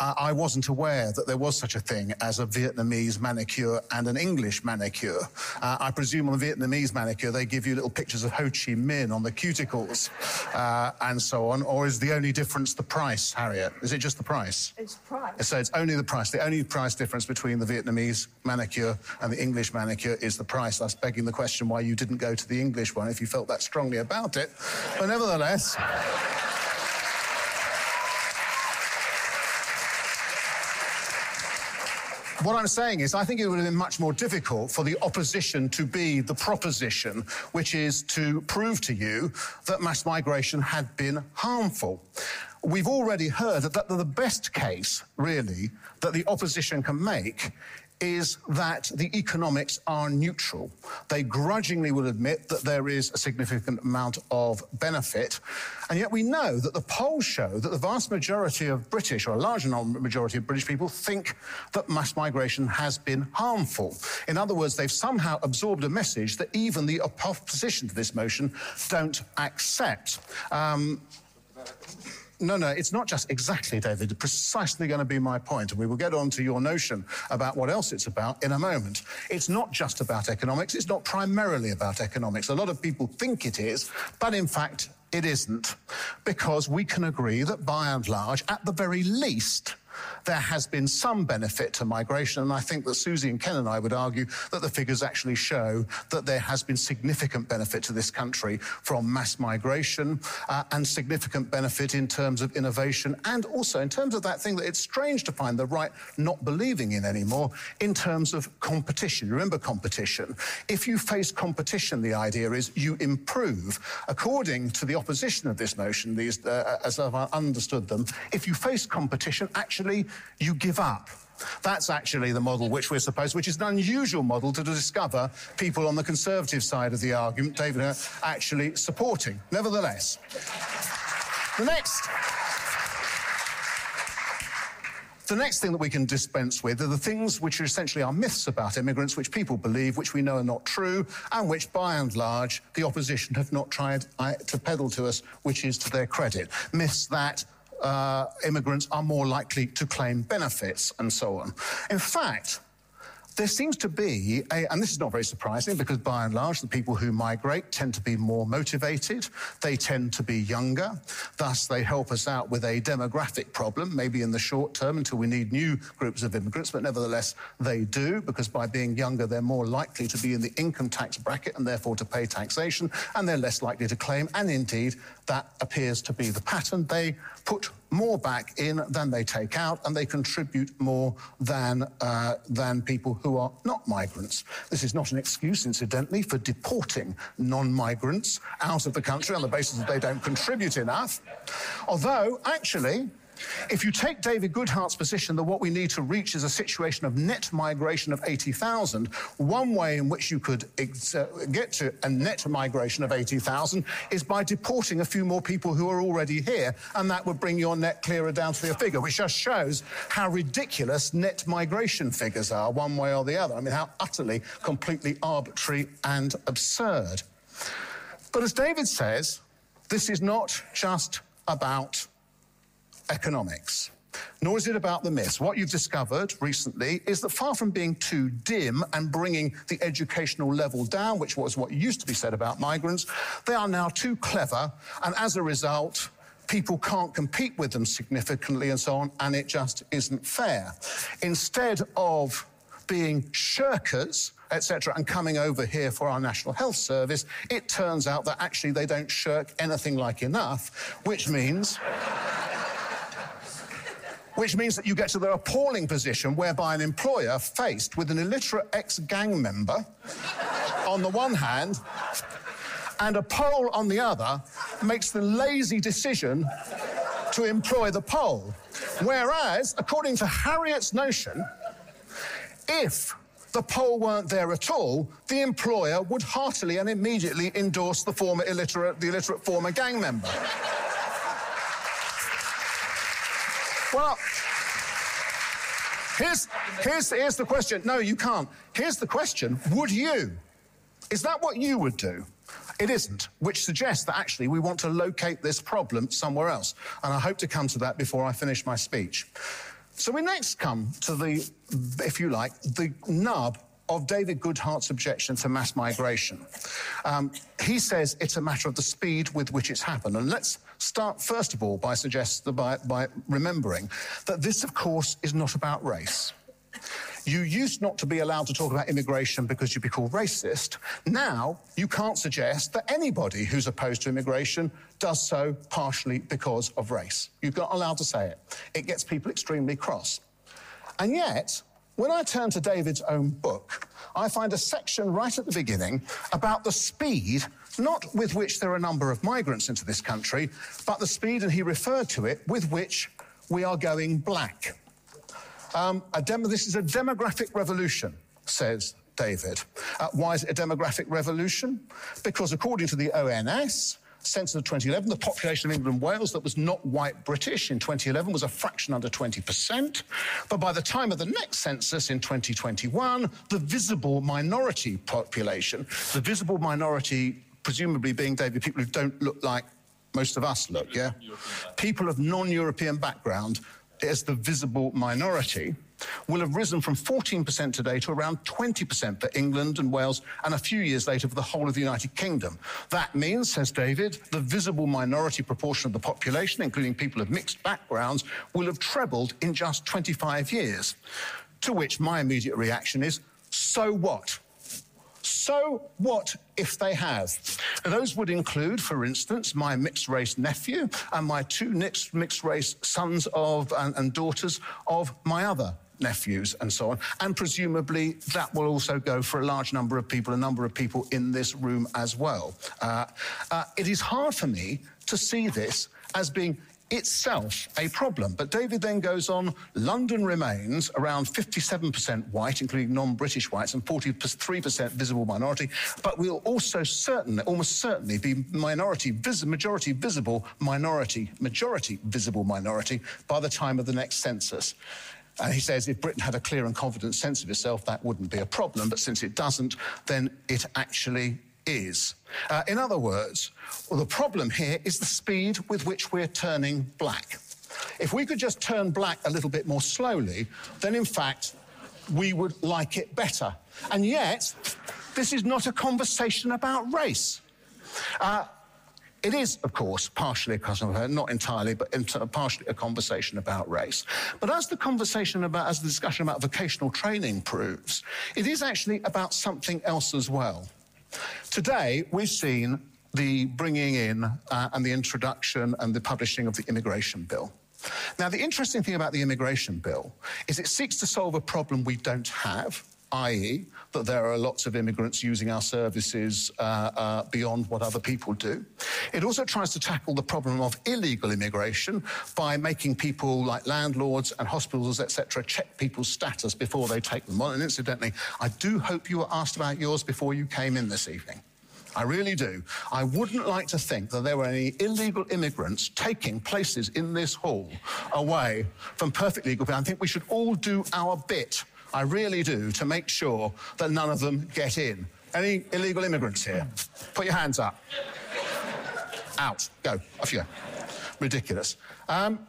I wasn't aware that there was such a thing as a Vietnamese manicure and an English manicure. Uh, I presume on the Vietnamese manicure they give you little pictures of Ho Chi Minh on the cuticles uh, and so on, or is the only difference the price, Harriet? Is it just the price? It's price. So it's only the price. The only price difference between the Vietnamese manicure and the English manicure is the price. That's begging the question why you didn't go to the English one if you felt that strongly about it. But nevertheless. What I'm saying is, I think it would have been much more difficult for the opposition to be the proposition, which is to prove to you that mass migration had been harmful. We've already heard that the best case, really, that the opposition can make is that the economics are neutral. They grudgingly will admit that there is a significant amount of benefit. And yet we know that the polls show that the vast majority of British, or a large majority of British people, think that mass migration has been harmful. In other words, they've somehow absorbed a message that even the opposition to this motion don't accept. Um, no, no, it's not just exactly, David. Precisely going to be my point, and we will get on to your notion about what else it's about in a moment. It's not just about economics. It's not primarily about economics. A lot of people think it is, but in fact, it isn't, because we can agree that by and large, at the very least, there has been some benefit to migration, and I think that Susie and Ken and I would argue that the figures actually show that there has been significant benefit to this country from mass migration uh, and significant benefit in terms of innovation and also in terms of that thing that it's strange to find the right not believing in anymore in terms of competition. Remember competition. If you face competition, the idea is you improve. According to the opposition of this motion, these, uh, as I've understood them, if you face competition, actually actually you give up. That's actually the model which we're supposed, which is an unusual model to discover people on the conservative side of the argument, David, are actually supporting. Nevertheless, the next. The next thing that we can dispense with are the things which are essentially are myths about immigrants, which people believe, which we know are not true, and which, by and large, the opposition have not tried uh, to peddle to us, which is to their credit. Myths that uh, immigrants are more likely to claim benefits and so on. In fact, there seems to be, a, and this is not very surprising because by and large, the people who migrate tend to be more motivated. They tend to be younger. Thus, they help us out with a demographic problem, maybe in the short term until we need new groups of immigrants, but nevertheless, they do because by being younger, they're more likely to be in the income tax bracket and therefore to pay taxation, and they're less likely to claim. And indeed, that appears to be the pattern. They put more back in than they take out, and they contribute more than, uh, than people who are not migrants. This is not an excuse, incidentally, for deporting non migrants out of the country on the basis that they don't contribute enough. Although, actually, if you take David Goodhart's position that what we need to reach is a situation of net migration of 80,000, one way in which you could uh, get to a net migration of 80,000 is by deporting a few more people who are already here, and that would bring your net clearer down to your figure, which just shows how ridiculous net migration figures are, one way or the other. I mean, how utterly, completely arbitrary and absurd. But as David says, this is not just about economics. Nor is it about the myths. What you've discovered recently is that far from being too dim and bringing the educational level down, which was what used to be said about migrants, they are now too clever, and as a result, people can't compete with them significantly and so on, and it just isn't fair. Instead of being shirkers, etc., and coming over here for our National Health Service, it turns out that actually they don't shirk anything like enough, which means which means that you get to the appalling position whereby an employer faced with an illiterate ex-gang member on the one hand and a Pole on the other makes the lazy decision to employ the Pole. Whereas, according to Harriet's notion, if the Pole weren't there at all, the employer would heartily and immediately endorse the former illiterate, the illiterate former gang member. Well, here's, here's, here's the question. No, you can't. Here's the question Would you? Is that what you would do? It isn't, which suggests that actually we want to locate this problem somewhere else. And I hope to come to that before I finish my speech. So we next come to the, if you like, the nub of David Goodhart's objection to mass migration. Um, he says it's a matter of the speed with which it's happened. And let's start, first of all, by, suggest, by, by remembering that this, of course, is not about race. You used not to be allowed to talk about immigration because you'd be called racist. Now, you can't suggest that anybody who's opposed to immigration does so partially because of race. You're not allowed to say it. It gets people extremely cross. And yet, when I turn to David's own book, I find a section right at the beginning about the speed, not with which there are a number of migrants into this country, but the speed, and he referred to it, with which we are going black. Um, this is a demographic revolution, says David. Uh, why is it a demographic revolution? Because according to the ONS, census of 2011, the population of England and Wales that was not white British in 2011 was a fraction under 20%. But by the time of the next census in 2021, the visible minority population, the visible minority presumably being, David, people who don't look like most of us look, yeah? People of non European background as the visible minority will have risen from 14% today to around 20% for England and Wales, and a few years later for the whole of the United Kingdom. That means, says David, the visible minority proportion of the population, including people of mixed backgrounds, will have trebled in just 25 years. To which my immediate reaction is, so what? So what if they have? Those would include, for instance, my mixed race nephew and my two mixed, race sons of and, and daughters of my other nephews and so on. And presumably that will also go for a large number of people, a number of people in this room as well. Uh, uh, it is hard for me to see this as being itself a problem. But David then goes on London remains around 57% white, including non British whites, and 43% visible minority, but we'll also certainly, almost certainly, be minority, vis- majority visible minority, majority visible minority by the time of the next census. And he says if Britain had a clear and confident sense of itself, that wouldn't be a problem. But since it doesn't, then it actually is. Uh, in other words, well, the problem here is the speed with which we're turning black. If we could just turn black a little bit more slowly, then in fact, we would like it better. And yet, this is not a conversation about race. Uh, it is, of course, partially a conversation, not entirely, but partially a conversation about race. But as the conversation about, as the discussion about vocational training proves, it is actually about something else as well. Today, we've seen the bringing in uh, and the introduction and the publishing of the immigration bill. Now, the interesting thing about the immigration bill is it seeks to solve a problem we don't have, i.e., that there are lots of immigrants using our services uh, uh, beyond what other people do. It also tries to tackle the problem of illegal immigration by making people like landlords and hospitals, etc., check people's status before they take them on. And incidentally, I do hope you were asked about yours before you came in this evening. I really do. I wouldn't like to think that there were any illegal immigrants taking places in this hall away from perfectly legal people. I think we should all do our bit I really do, to make sure that none of them get in. Any illegal immigrants here? Put your hands up. Out. Go. Off you go. Ridiculous. Um,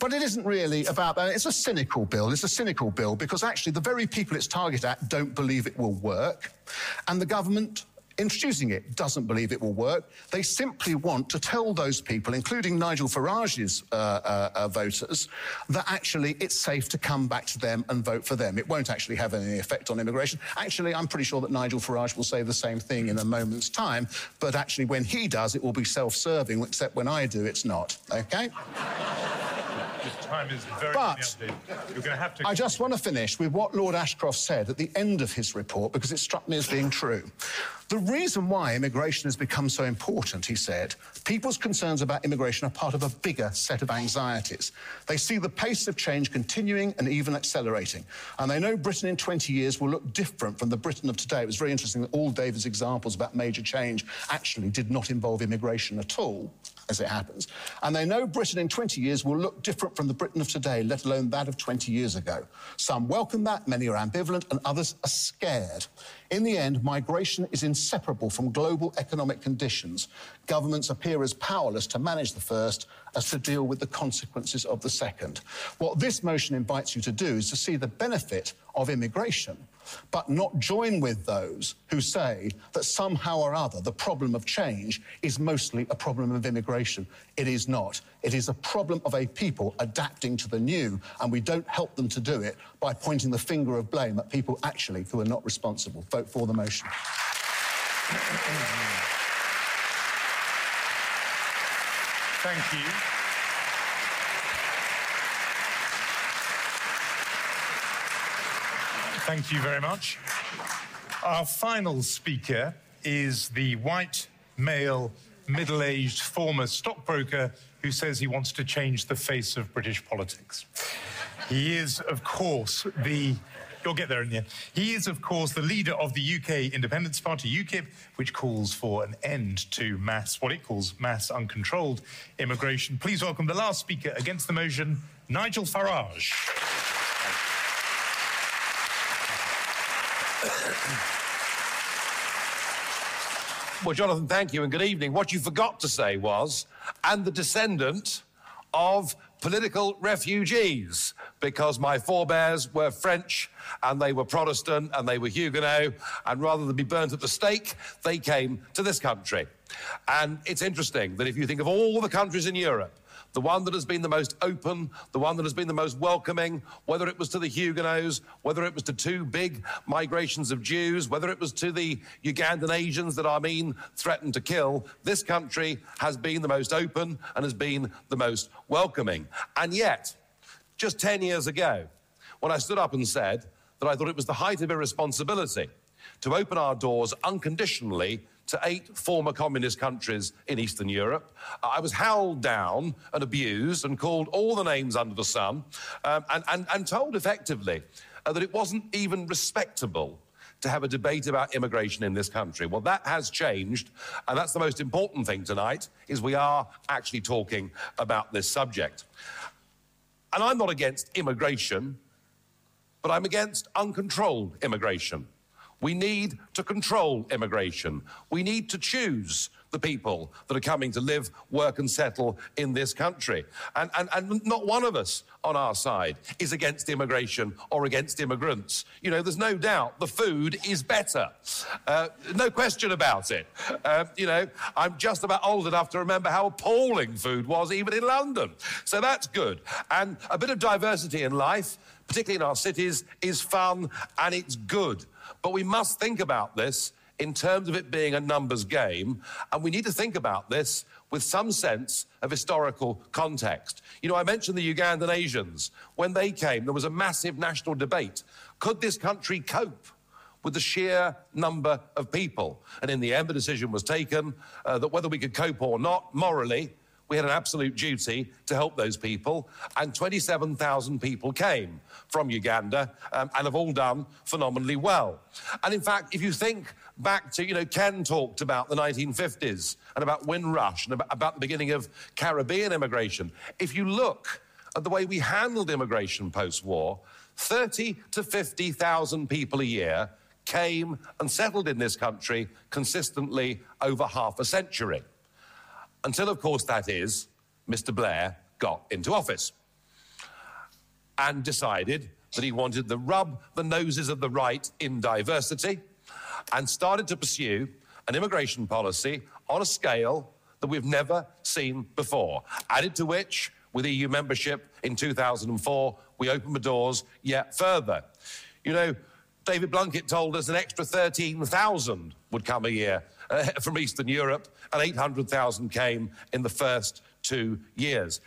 but it isn't really about that. It's a cynical bill. It's a cynical bill because actually the very people it's targeted at don't believe it will work. And the government introducing it doesn't believe it will work. They simply want to tell those people, including Nigel Farage's uh, uh, uh, voters, that actually it's safe to come back to them and vote for them. It won't actually have any effect on immigration. Actually, I'm pretty sure that Nigel Farage will say the same thing in a moment's time, but actually, when he does, it will be self serving, except when I do, it's not. Okay? time is very but You're going to have to. I just want to finish with what Lord Ashcroft said at the end of his report because it struck me as being true. The reason why immigration has become so important, he said, people's concerns about immigration are part of a bigger set of anxieties. They see the pace of change continuing and even accelerating. And they know Britain in 20 years will look different from the Britain of today. It was very interesting that all David's examples about major change actually did not involve immigration at all as it happens. And they know Britain in 20 years will look different from the Britain of today, let alone that of 20 years ago. Some welcome that, many are ambivalent, and others are scared. In the end, migration is inseparable from global economic conditions. Governments appear as powerless to manage the first as to deal with the consequences of the second. What this motion invites you to do is to see the benefit of immigration but not join with those who say that somehow or other the problem of change is mostly a problem of immigration. It is not. It is a problem of a people adapting to the new, and we don't help them to do it by pointing the finger of blame at people actually who are not responsible. Vote for the motion. Thank you. Thank you very much. Our final speaker is the white, male, middle aged former stockbroker who says he wants to change the face of British politics. He is, of course, the You'll get there in the end. He is, of course, the leader of the UK Independence Party, UKIP, which calls for an end to mass, what it calls mass uncontrolled immigration. Please welcome the last speaker against the motion, Nigel Farage. Well, Jonathan, thank you and good evening. What you forgot to say was, and the descendant of political refugees, because my forebears were French and they were Protestant and they were Huguenot, and rather than be burnt at the stake, they came to this country. And it's interesting that if you think of all the countries in Europe, the one that has been the most open, the one that has been the most welcoming, whether it was to the Huguenots, whether it was to two big migrations of Jews, whether it was to the Ugandan Asians that Amin threatened to kill, this country has been the most open and has been the most welcoming. And yet, just 10 years ago, when I stood up and said that I thought it was the height of irresponsibility to open our doors unconditionally to eight former communist countries in Eastern Europe. I was howled down and abused and called all the names under the sun um, and, and, and, told effectively uh, that it wasn't even respectable to have a debate about immigration in this country. Well, that has changed, and that's the most important thing tonight, is we are actually talking about this subject. And I'm not against immigration, but I'm against uncontrolled immigration. We need to control immigration. We need to choose the people that are coming to live, work, and settle in this country. And, and, and not one of us on our side is against immigration or against immigrants. You know, there's no doubt the food is better. Uh, no question about it. Uh, you know, I'm just about old enough to remember how appalling food was even in London. So that's good. And a bit of diversity in life, particularly in our cities, is fun and it's good. But we must think about this in terms of it being a numbers game, and we need to think about this with some sense of historical context. You know, I mentioned the Ugandan Asians. When they came, there was a massive national debate. Could this country cope? With the sheer number of people. And in the end, the decision was taken uh, that whether we could cope or not, morally, we had an absolute duty to help those people, and 27,000 people came from Uganda um, and have all done phenomenally well. And in fact, if you think back to, you know, Ken talked about the 1950s and about Windrush and about, about the beginning of Caribbean immigration. If you look at the way we handled immigration post war, 30 to 50,000 people a year came and settled in this country consistently over half a century. Until, of course, that is, Mr. Blair got into office and decided that he wanted to rub the noses of the right in diversity and started to pursue an immigration policy on a scale that we've never seen before. Added to which, with EU membership in 2004, we opened the doors yet further. You know, David Blunkett told us an extra 13,000 would come a year uh, from Eastern Europe, and 800,000 came in the first two years.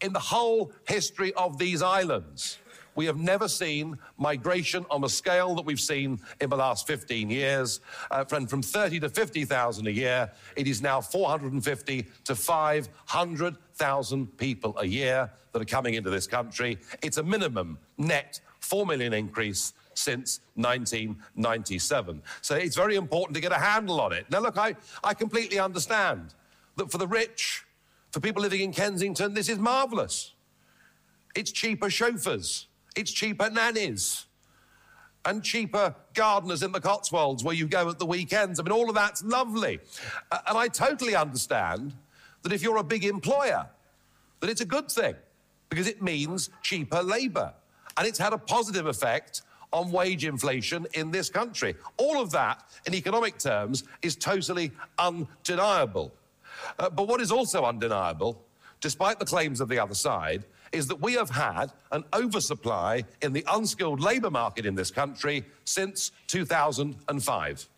In the whole history of these islands, we have never seen migration on a scale that we've seen in the last 15 years. Uh, from, from 30 to 50,000 a year, it is now 450 to 500,000 people a year that are coming into this country. It's a minimum net 4 million increase since 1997. So it's very important to get a handle on it. Now, look, I, I completely understand that for the rich, for people living in Kensington, this is marvellous. It's cheaper chauffeurs, it's cheaper nannies, and cheaper gardeners in the Cotswolds where you go at the weekends. I mean, all of that's lovely. Uh, and I totally understand that if you're a big employer, that it's a good thing because it means cheaper labour. And it's had a positive effect on wage inflation in this country. All of that, in economic terms, is totally undeniable. Uh, but what is also undeniable, despite the claims of the other side, is that we have had an oversupply in the unskilled labour market in this country since 2005.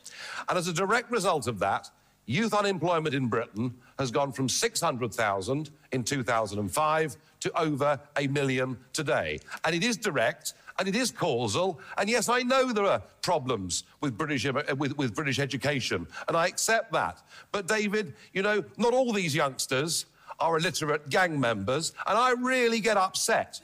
And as a direct result of that, youth unemployment in Britain has gone from 600,000 in 2005 to over a million today. And it is direct and it is causal. And yes, I know there are problems with British, uh, with, with British education, and I accept that. But, David, you know, not all these youngsters are illiterate gang members, and I really get upset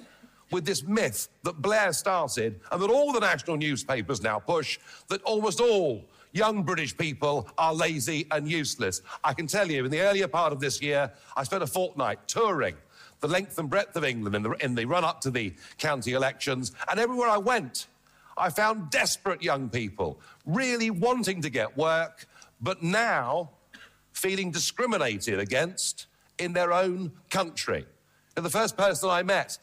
with this myth that Blair started and that all the national newspapers now push that almost all young British people are lazy and useless. I can tell you, in the earlier part of this year, I spent a fortnight touring the length and breadth of England in the, in the run up to the county elections. And everywhere I went, I found desperate young people really wanting to get work, but now feeling discriminated against in their own country. And the first person I met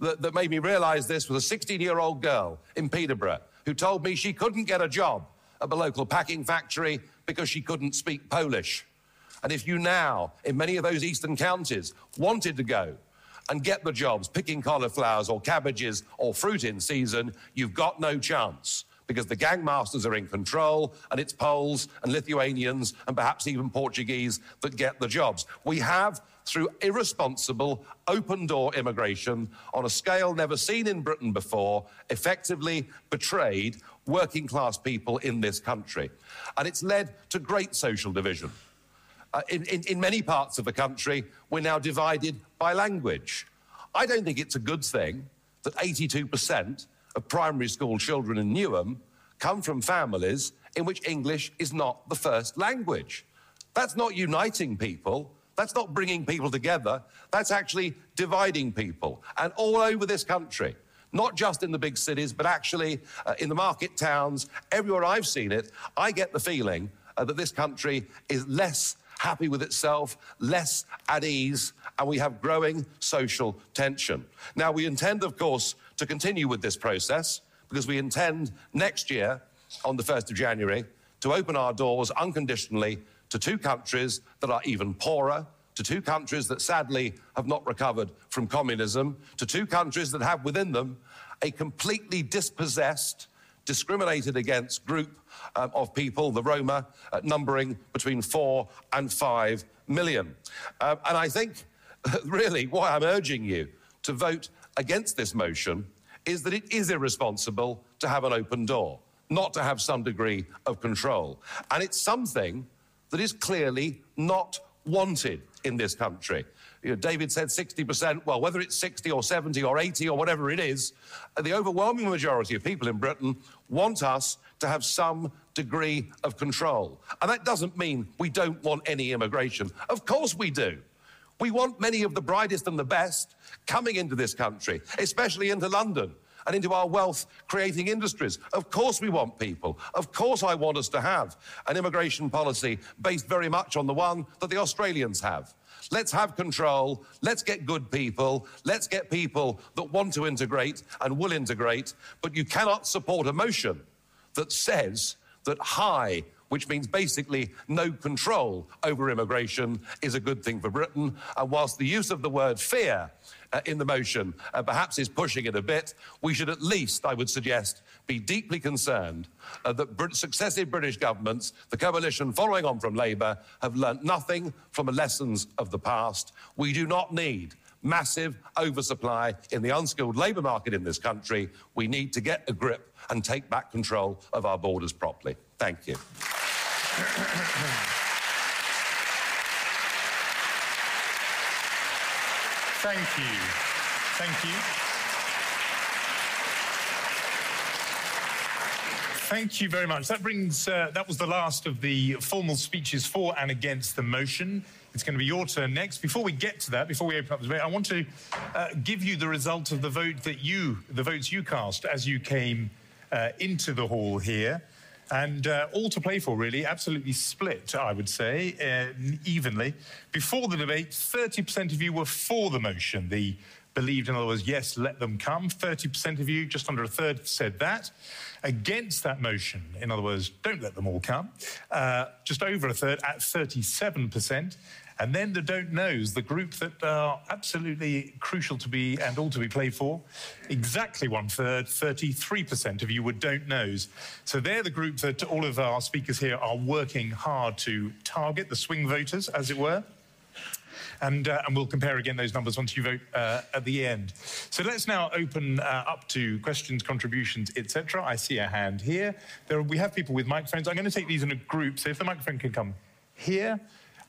that, that made me realize this was a 16 year old girl in Peterborough who told me she couldn't get a job at the local packing factory because she couldn't speak Polish. And if you now, in many of those eastern counties, wanted to go and get the jobs picking cauliflowers or cabbages or fruit in season, you've got no chance because the gangmasters are in control and it's Poles and Lithuanians and perhaps even Portuguese that get the jobs. We have, through irresponsible, open door immigration on a scale never seen in Britain before, effectively betrayed working class people in this country. And it's led to great social division. Uh, in, in, in many parts of the country, we're now divided by language. I don't think it's a good thing that 82% of primary school children in Newham come from families in which English is not the first language. That's not uniting people. That's not bringing people together. That's actually dividing people. And all over this country, not just in the big cities, but actually uh, in the market towns, everywhere I've seen it, I get the feeling uh, that this country is less happy with itself, less at ease, and we have growing social tension. Now, we intend, of course, to continue with this process because we intend next year, on the 1st of January, to open our doors unconditionally to two countries that are even poorer, to two countries that sadly have not recovered from communism, to two countries that have within them a completely dispossessed, discriminated against group um, of people, the Roma, uh, numbering between four and five million. Uh, and I think, really, why I'm urging you to vote against this motion is that it is irresponsible to have an open door, not to have some degree of control. And it's something that is clearly not wanted in this country. You know, David said 60%. Well, whether it's 60 or 70 or 80 or whatever it is, the overwhelming majority of people in Britain want us to have some degree of control. And that doesn't mean we don't want any immigration. Of course we do. We want many of the brightest and the best coming into this country, especially into London and into our wealth creating industries. Of course, we want people. Of course, I want us to have an immigration policy based very much on the one that the Australians have. Let's have control. Let's get good people. Let's get people that want to integrate and will integrate. But you cannot support a motion that says that high which means basically no control over immigration is a good thing for Britain. And whilst the use of the word fear uh, in the motion uh, perhaps is pushing it a bit, we should at least, I would suggest, be deeply concerned uh, that successive British governments, the coalition following on from Labour, have learnt nothing from the lessons of the past. We do not need massive oversupply in the unskilled labour market in this country. We need to get a grip and take back control of our borders properly. Thank you. Thank you. Thank you. Thank you very much. That brings, uh, that was the last of the formal speeches for and against the motion. It's going to be your turn next. Before we get to that, before we open up the debate, I want to uh, give you the result of the vote that you, the votes you cast as you came uh, into the hall here. And uh, all to play for, really, absolutely split, I would say, uh, evenly. Before the debate, 30% of you were for the motion. The believed, in other words, yes, let them come. 30% of you, just under a third, said that. Against that motion, in other words, don't let them all come, uh, just over a third at 37%. And then the don't knows, the group that are absolutely crucial to be and all to be played for, exactly one third, 33% of you were don't knows. So they're the group that all of our speakers here are working hard to target, the swing voters, as it were. And, uh, and, we'll compare again those numbers once you vote uh, at the end. So let's now open uh, up to questions, contributions, etc. I see a hand here. There, we have people with microphones. I'm going to take these in a group. So if the microphone can come here.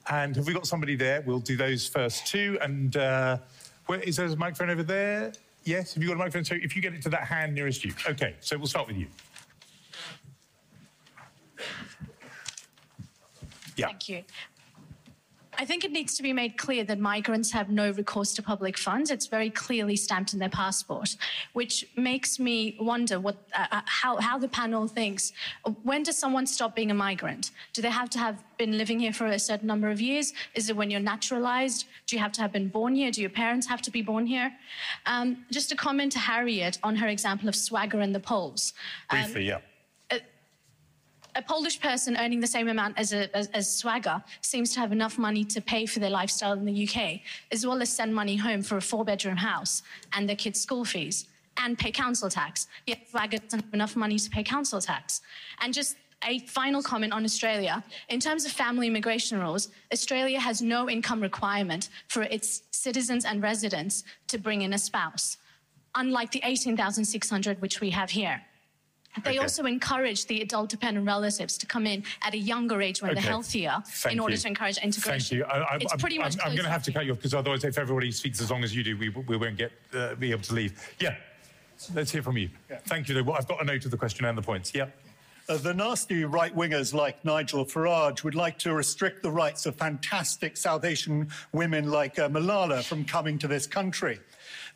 And have we got somebody there? We'll do those first two. And uh, where is there a microphone over there? Yes, have you got a microphone? So if you get it to that hand nearest you. Okay, so we'll start with you. Yeah. Thank you. I think it needs to be made clear that migrants have no recourse to public funds. It's very clearly stamped in their passport, which makes me wonder what, uh, uh how, how the panel thinks. When does someone stop being a migrant? Do they have to have been living here for a certain number of years? Is it when you're naturalized? Do you have to have been born here? Do your parents have to be born here? Um, just a comment to Harriet on her example of swagger in the Poles. Um, Briefly, yeah a Polish person earning the same amount as, a, as, as, Swagger seems to have enough money to pay for their lifestyle in the UK, as well as send money home for a four bedroom house and their kids' school fees and pay council tax. Yet Swagger doesn't have enough money to pay council tax. And just a final comment on Australia. In terms of family immigration rules, Australia has no income requirement for its citizens and residents to bring in a spouse, unlike the 18,600 which we have here. They okay. also encourage the adult dependent relatives to come in at a younger age when okay. they're healthier Thank in order to encourage integration. Thank you. I, I, it's I'm, pretty much I'm, I'm going to have to cut you off because otherwise, if everybody speaks as long as you do, we, we won't get uh, be able to leave. Yeah, let's hear from you. Yeah. Thank you. I've got a note of the question and the points. Yeah. Uh, the nasty right wingers like Nigel Farage would like to restrict the rights of fantastic South Asian women like uh, Malala from coming to this country.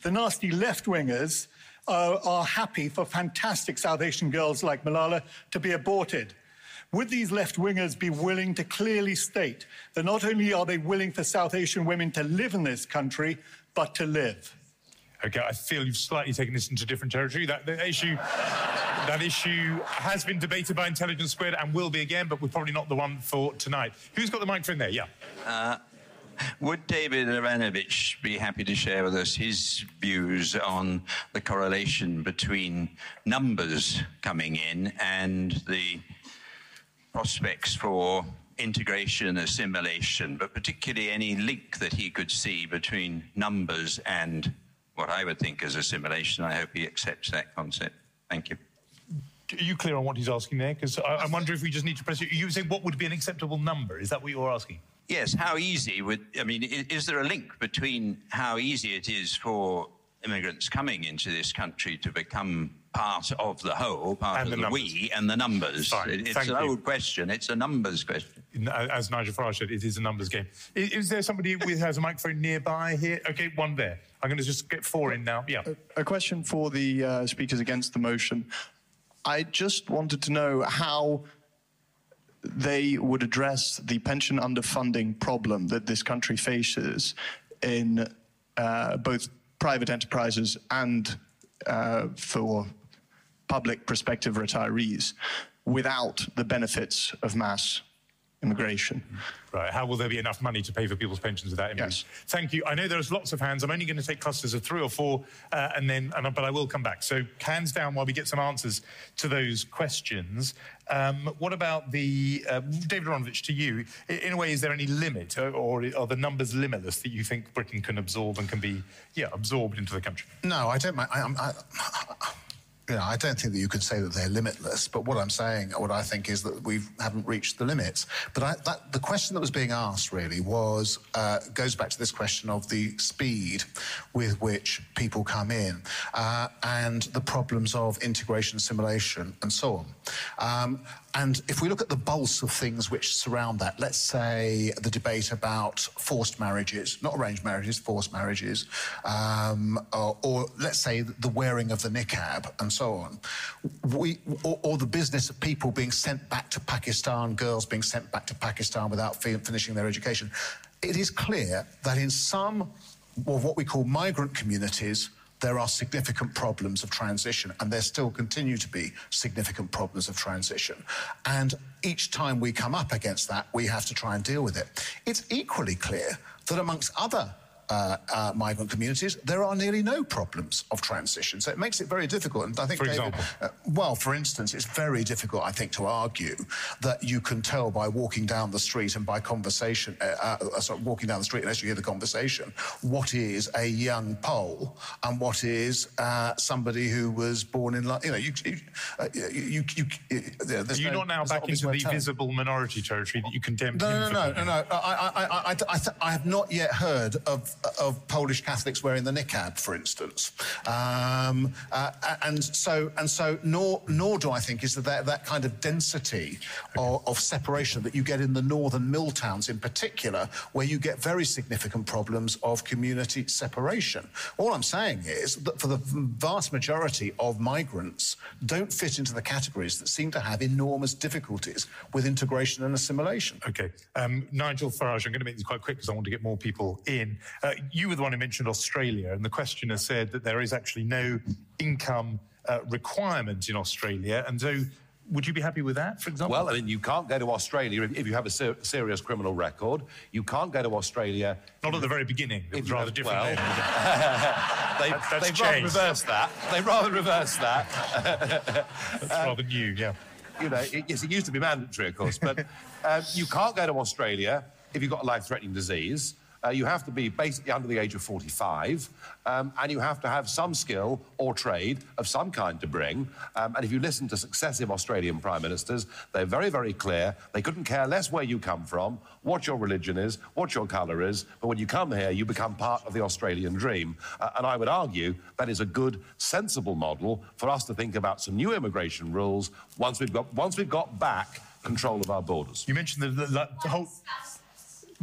The nasty left wingers uh, are happy for fantastic South Asian girls like Malala to be aborted. Would these left wingers be willing to clearly state that not only are they willing for South Asian women to live in this country, but to live? Okay, I feel you've slightly taken this into different territory. That, issue, that issue has been debated by Intelligence Squared and will be again, but we're probably not the one for tonight. Who's got the microphone there? Yeah. Uh, would David Aaronovitch be happy to share with us his views on the correlation between numbers coming in and the prospects for integration, assimilation, but particularly any link that he could see between numbers and what I would think is assimilation. I hope he accepts that concept. Thank you. Are you clear on what he's asking there? Because I, I wonder if we just need to press it. You saying what would be an acceptable number? Is that what you're asking? Yes, how easy would, I mean, is, is, there a link between how easy it is for immigrants coming into this country to become part of the whole, part and of the, the we, and the numbers? Fine. It, it's Thank an you. old question. It's a numbers question. As Nigel Farage said, it is a numbers game. Is, is there somebody who has a microphone nearby here? Okay, one there. I'm going to just get four in now. Yeah. A, a question for the uh, speakers against the motion. I just wanted to know how they would address the pension underfunding problem that this country faces in uh, both private enterprises and uh, for public prospective retirees without the benefits of mass immigration. Right. How will there be enough money to pay for people's pensions without immigration? Yes. Thank you. I know there's lots of hands. I'm only going to take clusters of three or four, uh, and then, and, but I will come back. So hands down while we get some answers to those questions. Um, what about the uh, David Aaronovitch? To you, in a way, is there any limit, or, or are the numbers limitless that you think Britain can absorb and can be, yeah, absorbed into the country? No, I don't. I, I, I, you know, I don't think that you could say that they're limitless, but what I'm saying, what I think is that we haven't reached the limits. But I, that, the question that was being asked really was, uh, goes back to this question of the speed with which people come in uh, and the problems of integration, assimilation, and so on. Um, and if we look at the bulk of things which surround that, let's say the debate about forced marriages, not arranged marriages, forced marriages, um, or, or, let's say the wearing of the niqab and so on, we, or, or, the business of people being sent back to Pakistan, girls being sent back to Pakistan without finishing their education, it is clear that in some of what we call migrant communities, there are significant problems of transition, and there still continue to be significant problems of transition. And each time we come up against that, we have to try and deal with it. It's equally clear that amongst other uh, uh, migrant communities, there are nearly no problems of transition. So it makes it very difficult. And I think, for David, example, uh, well, for instance, it's very difficult, I think, to argue that you can tell by walking down the street and by conversation, uh, uh, sorry, walking down the street unless you hear the conversation, what is a young Pole and what is uh, somebody who was born in, you know, you, you, you, you, you Are you no, not now back into the visible minority territory that you condemn? No, no, no, no, no, no. I, I, I, I, I have not yet heard of of Polish Catholics wearing the niqab, for instance. Um, uh, and so, and so, nor nor do I think is that that kind of density of, of separation that you get in the northern mill towns, in particular, where you get very significant problems of community separation. All I'm saying is that for the vast majority of migrants, don't fit into the categories that seem to have enormous difficulties with integration and assimilation. Okay, um, Nigel Farage, I'm going to make this quite quick because I want to get more people in. Uh, you were the one who mentioned Australia, and the questioner said that there is actually no income uh, requirement in Australia, and so. Would you be happy with that, for example? Well, I mean, you can't go to Australia if, if you have a ser- serious criminal record. You can't go to Australia. Not at the very beginning. It was rather have- different. well, they, That's- that's they've rather changed. reversed that. They've rather reversed that. That's rather new, yeah. You know, it, yes, it used to be mandatory, of course, but um, you can't go to Australia if you've got a life-threatening disease. Uh, you have to be basically under the age of 45, um, and you have to have some skill or trade of some kind to bring. Um, and if you listen to successive Australian prime ministers, they're very, very clear. They couldn't care less where you come from, what your religion is, what your colour is, but when you come here, you become part of the Australian dream. Uh, and I would argue that is a good, sensible model for us to think about some new immigration rules once we've got, once we've got back control of our borders. You mentioned the, the, the whole.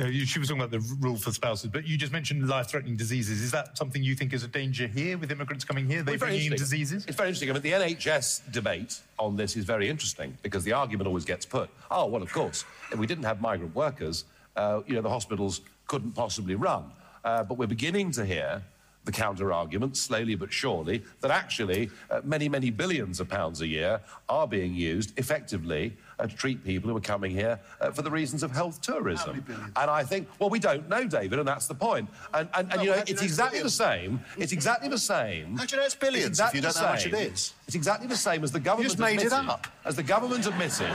No, you, she was talking about the rule for spouses, but you just mentioned life-threatening diseases. Is that something you think is a danger here with immigrants coming here? They Well, bringing in diseases? It's very interesting. I mean, the NHS debate on this is very interesting because the argument always gets put, oh, well, of course, if we didn't have migrant workers, uh, you know, the hospitals couldn't possibly run. Uh, but we're beginning to hear the counter argument, slowly but surely, that actually uh, many, many billions of pounds a year are being used effectively uh, to treat people who are coming here uh, for the reasons of health tourism. And I think, well, we don't know, David, and that's the point. And, and, and No, you know, do you it's know it's exactly the same. It's exactly the same. How do you know it's billions It's if you exactly don't know how much it is? It's exactly the same as the government just made it admitted- up. As the government admitted,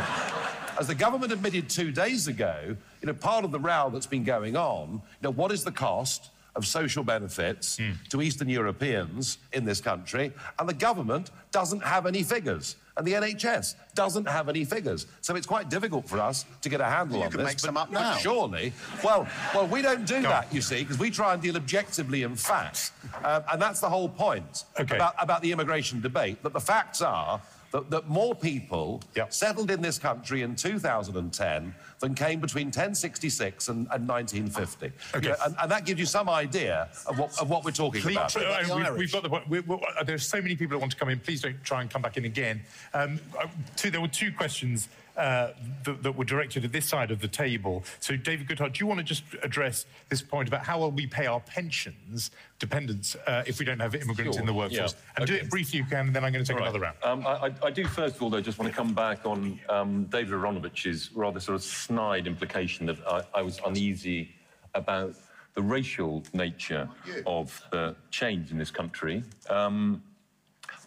as the government admitted two days ago, you know, part of the row that's been going on, you know, what is the cost of social benefits Hmm. to Eastern Europeans in this country? And the government doesn't have any figures. And the NHS doesn't have any figures. So it's quite difficult for us to get a handle You on can this. make some up now. Surely. Well, well, we don't do Go that, on. you see, because we try and deal objectively in facts. Um, and that's the whole point Okay. about, about the immigration debate, that the facts are that, that more people Yep. settled in this country in 2010 than came between 1066 and, and 1950. Okay. You know, and, and that gives you some idea of what, of what we're talking Please, about. uh, about we, we've got the point. We, we, uh, there's so many people that want to come in. Please don't try and come back in again. Um, uh, two, there were two questions uh, that, that were directed at this side of the table. So, David Goodhart, do you want to just address this point about how will we pay our pensions dependents uh, if we don't have immigrants Sure, in the workforce? yeah, And do it briefly, if you can, and then I'm going to take All another round. Um, I, I- I do first of all, though, just want to come back on um, David Aaronovitch's rather sort of snide implication that I, I was uneasy about the racial nature of the change in this country. Um,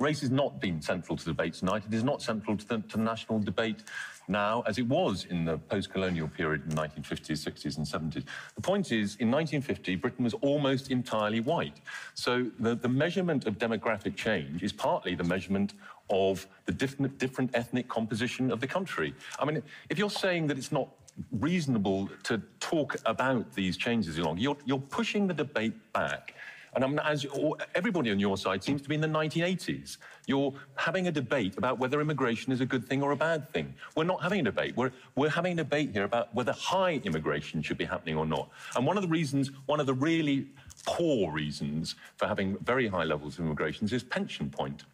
race has not been central to debate tonight. It is not central to the, to the national debate now, as it was in the post-colonial period in the 1950s, 60s, and 70s. The point is, in 1950, Britain was almost entirely white. So the, the measurement of demographic change is partly the measurement of the different, different ethnic composition of the country. I mean, if you're saying that it's not reasonable to talk about these changes any longer, you're, you're pushing the debate back. And I mean, as everybody on your side seems to be in the 1980s. You're having a debate about whether immigration is a good thing or a bad thing. We're not having a debate. We're, we're having a debate here about whether high immigration should be happening or not. And one of the reasons, one of the really poor reasons for having very high levels of immigration is pension point.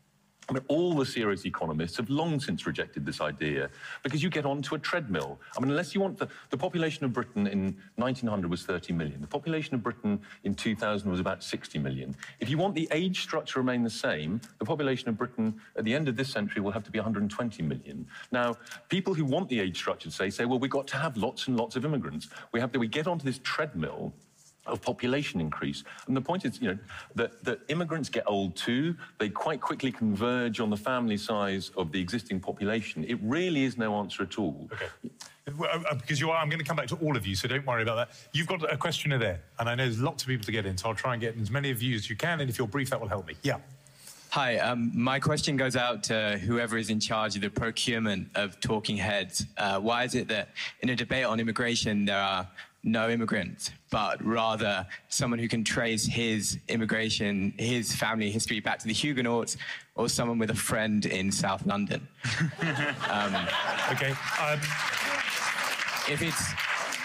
I mean, all the serious economists have long since rejected this idea because you get onto a treadmill. I mean, unless you want the, the population of Britain in 1900 was 30 million. The population of Britain in 2000 was about 60 million. If you want the age structure to remain the same, the population of Britain at the end of this century will have to be 120 million. Now, people who want the age structure to say, say, well, we've got to have lots and lots of immigrants. We have to, we get onto this treadmill of population increase. And the point is, you know, that, that immigrants get old too. They quite quickly converge on the family size of the existing population. It really is no answer at all. Okay. Well, uh, Because you are, I'm going to come back to all of you, so don't worry about that. You've got a questioner there, and I know there's lots of people to get in, so I'll try and get in as many of you as you can, and if you're brief, that will help me. Yeah. Hi, um, my question goes out to whoever is in charge of the procurement of talking heads. Uh, why is it that in a debate on immigration there are no immigrant, but rather someone who can trace his immigration, his family history back to the Huguenots, or someone with a friend in South London. um, okay. Um, if it's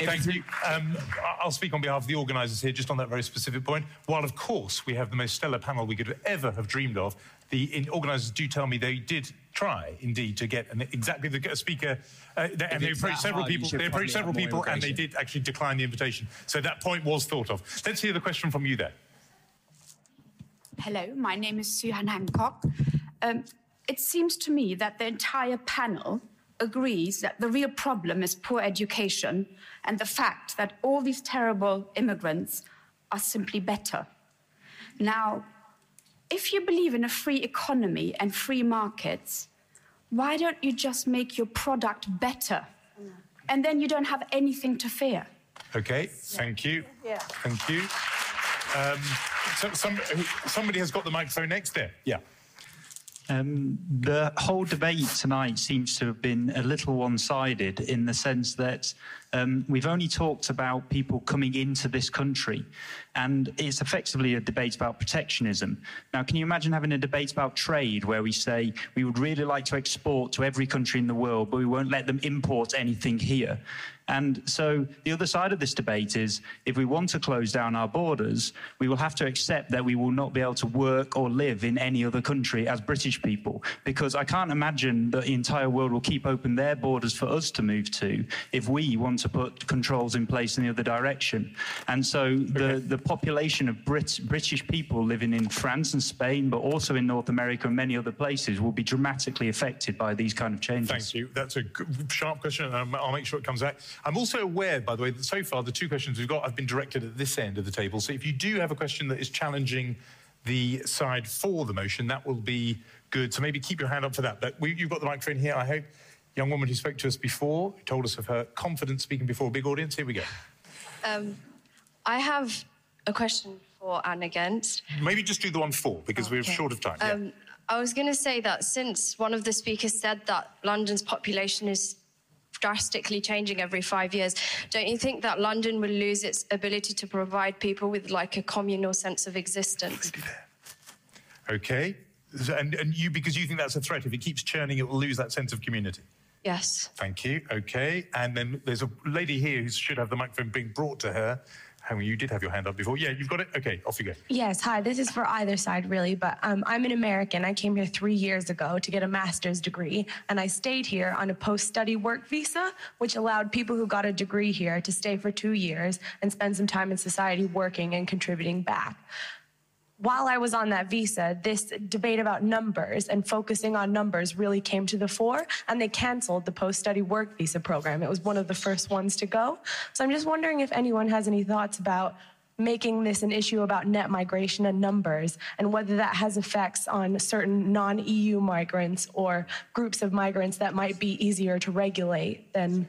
Thank you. Um, I- I'll speak on behalf of the organisers here, just on that very specific point. While, of course, we have the most stellar panel we could ever have dreamed of, the in, organisers do tell me they did try, indeed, to get an, exactly the speaker, uh, they, and they approached several hard, people. They approached several people, and they did actually decline the invitation. So that point was thought of. Let's hear the question from you there. Hello, my name is Suhan Hancock. Um, it seems to me that the entire panel agrees that the real problem is poor education and the fact that all these terrible immigrants are simply better. Now, if you believe in a free economy and free markets, why don't you just make your product better? And then you don't have anything to fear. Okay, thank you. Yeah. Thank you. Um, so, some, somebody has got the microphone next there. Yeah. Um, the whole debate tonight seems to have been a little one sided in the sense that um, we've only talked about people coming into this country, and it's effectively a debate about protectionism. Now, can you imagine having a debate about trade where we say we would really like to export to every country in the world, but we won't let them import anything here? And so the other side of this debate is if we want to close down our borders, we will have to accept that we will not be able to work or live in any other country as British people. Because I can't imagine that the entire world will keep open their borders for us to move to if we want to put controls in place in the other direction. And so the, the population of Brit- British people living in France and Spain, but also in North America and many other places, will be dramatically affected by these kind of changes. Thank you. That's a sharp question, and I'll make sure it comes back. I'm also aware, by the way, that so far the two questions we've got have been directed at this end of the table. So if you do have a question that is challenging the side for the motion, that will be good. So maybe keep your hand up for that. But we, you've got the microphone here, I hope. Young woman who spoke to us before, who told us of her confidence speaking before a big audience. Here we go. Um, I have a question for and against. Maybe just do the one for, because we're short of time. Yeah. Um, I was going to say that since one of the speakers said that London's population is drastically changing every five years, don't you think that London will lose its ability to provide people with like a communal sense of existence? Okay. And, and you, because you think that's a threat, if it keeps churning, it will lose that sense of community. Yes. Thank you. Okay. And then there's a lady here who should have the microphone being brought to her. Hang on, you did have your hand up before. Yeah, you've got it. Okay, off you go. Yes, hi. This is for either side, really. But um, I'm an American. I came here three years ago to get a master's degree, and I stayed here on a post study work visa, which allowed people who got a degree here to stay for two years and spend some time in society working and contributing back. While I was on that visa, this debate about numbers and focusing on numbers really came to the fore, and they canceled the post study work visa program. It was one of the first ones to go. So I'm just wondering if anyone has any thoughts about making this an issue about net migration and numbers, and whether that has effects on certain non EU migrants or groups of migrants that might be easier to regulate than,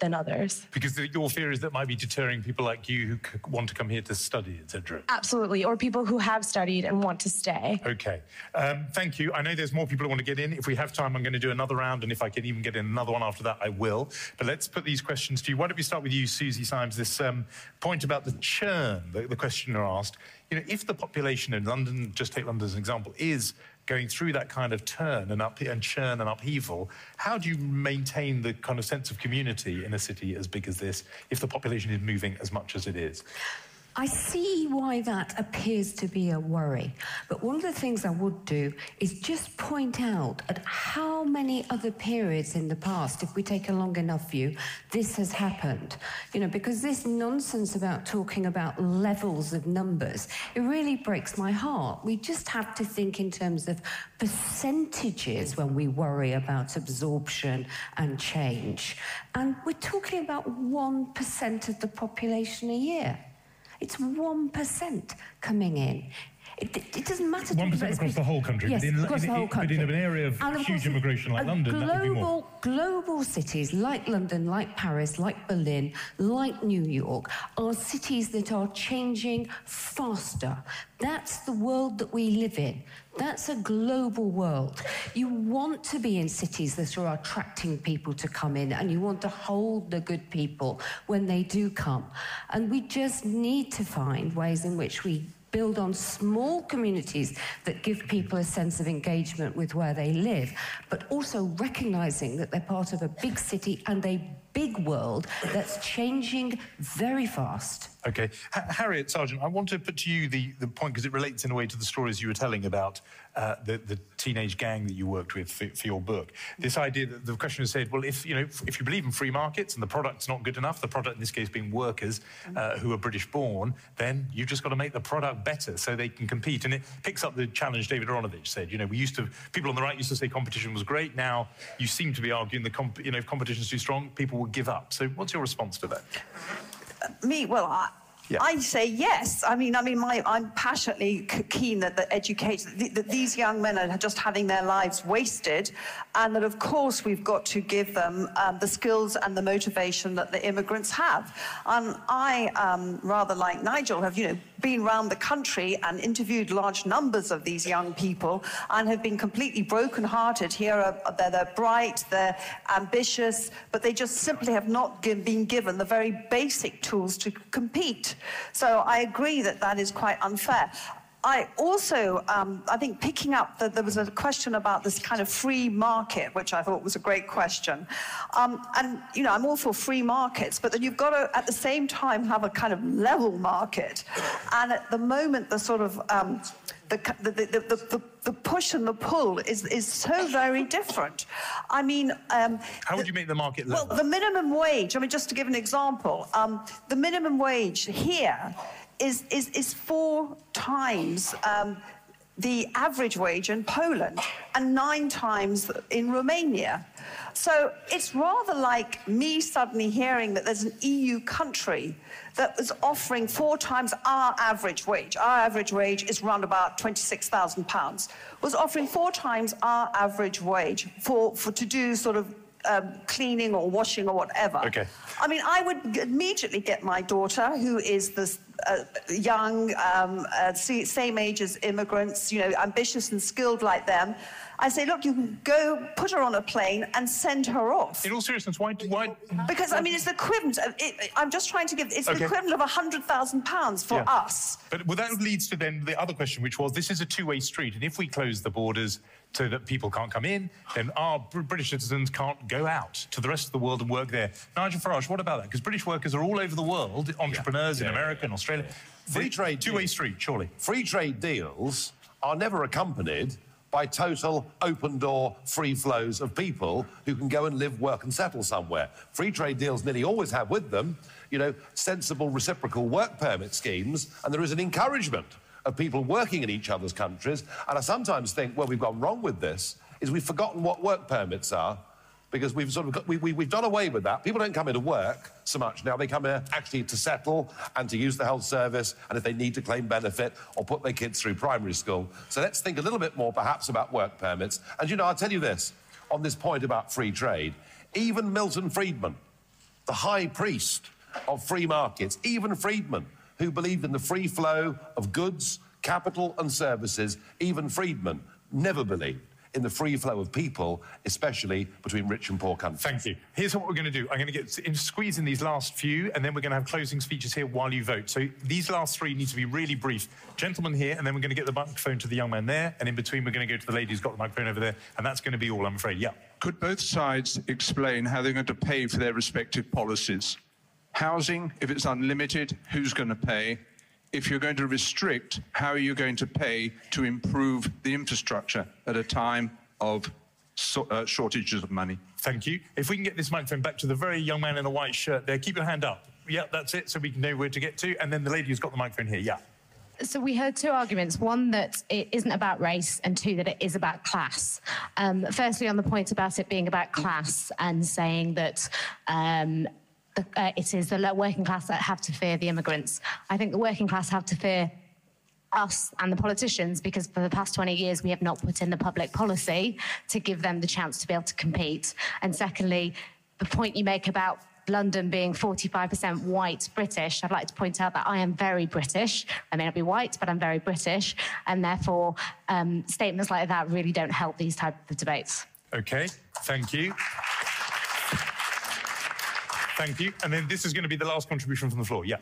than others. Because your fear is that might be deterring people like you who want to come here to study, etc. Absolutely, or people who have studied and want to stay. Okay. Um, thank you. I know there's more people who want to get in. If we have time, I'm going to do another round, and if I can even get in another one after that, I will. But let's put these questions to you. Why don't we start with you, Susie Symes? This um, point about the churn that the questioner asked. You know, if the population in London, just take London as an example, is going through that kind of turn and up and churn and upheaval, how do you maintain the kind of sense of community in a city as big as this if the population is moving as much as it is? I see why that appears to be a worry. But one of the things I would do is just point out at how many other periods in the past, if we take a long enough view, this has happened. You know, because this nonsense about talking about levels of numbers, it really breaks my heart. We just have to think in terms of percentages when we worry about absorption and change. And we're talking about 1% of the population a year. It's 1% coming in. It, it doesn't matter. One to percent across the whole country, Yes, but in, across in, the whole country. but in an area of And huge immigration like London, that would be more. global, global cities like London, like Paris, like Berlin, like New York are cities that are changing faster. That's the world that we live in. That's a global world. You want to be in cities that are attracting people to come in, and you want to hold the good people when they do come. And we just need to find ways in which we build on small communities that give people a sense of engagement with where they live, but also recognizing that they're part of a big city and a big world that's changing very fast. Okay. Ha- Harriet Sergeant, I want to put to you the, the point because it relates in a way to the stories you were telling about uh, the, the teenage gang that you worked with for, for your book. This idea that the question was said, well, if you know, if, if you believe in free markets and the product's not good enough, the product in this case being workers uh, who are British born, then you've just got to make the product better so they can compete. And it picks up the challenge David Aaronovitch said. You know, we used to, people on the right used to say competition was great. Now you seem to be arguing the, comp, you know, if competition's too strong, people will give up. So what's your response to that? Me, well, I, I say yes. I mean, I mean, my, I'm passionately keen that education th- that these young men are just having their lives wasted, and that of course we've got to give them um, the skills and the motivation that the immigrants have. And I, um, rather like Nigel, have you know been around the country and interviewed large numbers of these young people, and have been completely broken-hearted. Here, are, they're, they're bright, they're ambitious, but they just simply have not been given the very basic tools to compete. So I agree that that is quite unfair. I also, um, I think, picking up that there was a question about this kind of free market, which I thought was a great question. Um, and, you know, I'm all for free markets, but then you've got to, at the same time, have a kind of level market. And at the moment, the sort of um, the, the, the, the, push and the pull is, is so very different. I mean, um, How would you make the market well, the minimum wage, I mean, just to give an example, um, the minimum wage here is, is, is four times um, the average wage in Poland and nine times in Romania. So it's rather like me suddenly hearing that there's an EU country that was offering four times our average wage. Our average wage is around about £26,000. Was offering four times our average wage for, for to do sort of um, cleaning or washing or whatever. Okay. I mean, I would immediately get my daughter, who is this uh, young, um, uh, same age as immigrants, you know, ambitious and skilled like them. I say, look, you can go put her on a plane and send her off. In all seriousness, why? why Because I mean, it's the equivalent. Of, it, I'm just trying to give. It's Okay. the equivalent of a hundred thousand pounds for Yeah. us. But well, that leads to then the other question, which was this is a two way street. And if we close the borders so that people can't come in, then our British citizens can't go out to the rest of the world and work there. Nigel Farage, what about that? Because British workers are all over the world, entrepreneurs in America and Australia. Free trade Two way street, surely. Free trade deals are never accompanied by total open door free flows of people who can go and live, work, and settle somewhere. Free trade deals nearly always have with them, you know, sensible reciprocal work permit schemes, and there is an encouragement of people working in each other's countries. And I sometimes think where we've gone wrong with this is we've forgotten what work permits are because we've sort of got, we, we, we've done away with that. People don't come here to work so much now. They come here actually to settle and to use the health service and if they need to claim benefit or put their kids through primary school. So let's think a little bit more perhaps about work permits. And you know, I'll tell you this on this point about free trade. Even Milton Friedman, the high priest of free markets, even Friedman, who believed in the free flow of goods, capital, and services, even Friedman never believed in the free flow of people, especially between rich and poor countries. Thank you. Here's what we're going to do. I'm going to get in, squeeze in these last few, and then we're going to have closing speeches here while you vote. So these last three need to be really brief. Gentlemen here, and then we're going to get the microphone to the young man there, and in between we're going to go to the lady who's got the microphone over there, and that's going to be all, I'm afraid. Yeah. Could both sides explain how they're going to pay for their respective policies? Housing, if it's unlimited, who's going to pay? If you're going to restrict, how are you going to pay to improve the infrastructure at a time of so, uh, shortages of money? Thank you. If we can get this microphone back to the very young man in a white shirt there, keep your hand up. Yeah, that's it, so we can know where to get to. And then the lady who's got the microphone here. Yeah. So we heard two arguments. One that it isn't about race, and two that it is about class. Um, firstly, on the point about it being about class and saying that. Um, the, uh, it is the working class that have to fear the immigrants. I think the working class have to fear us and the politicians because for the past 20 years we have not put in the public policy to give them the chance to be able to compete. And secondly, the point you make about London being 45% white British, I'd like to point out that I am very British. I may not be white, but I'm very British. And therefore, um, statements like that really don't help these type of debates. Okay, thank you. Thank you. And then this is going to be the last contribution from the floor. Yeah.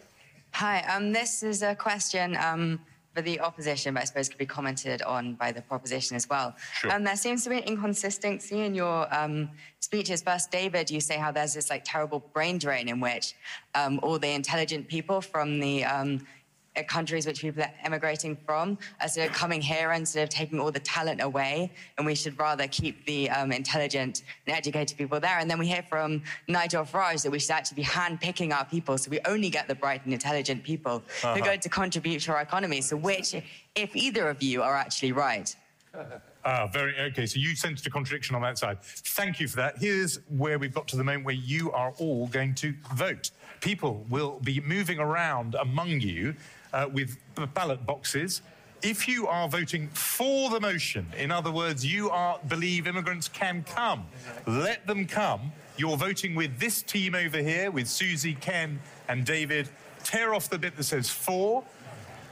Hi, um, this is a question um, for the opposition, but I suppose could be commented on by the proposition as well. Sure. Um, there seems to be an inconsistency in your um, speeches. First, David, you say how there's this like terrible brain drain in which um, all the intelligent people from the um, countries which people are emigrating from are sort of coming here and sort of taking all the talent away, and we should rather keep the um, intelligent and educated people there. And then we hear from Nigel Farage that we should actually be hand-picking our people, so we only get the bright and intelligent people who are Uh-huh. going to contribute to our economy. So which, if either of you are actually right? Ah, very okay. So you sensed a contradiction on that side. Thank you for that. Here's where we've got to the moment where you are all going to vote. People will be moving around among you uh, with ballot boxes. If you are voting for the motion, in other words, you are believe immigrants can come, let them come. You're voting with this team over here, with Susie, Ken, and David. Tear off the bit that says for.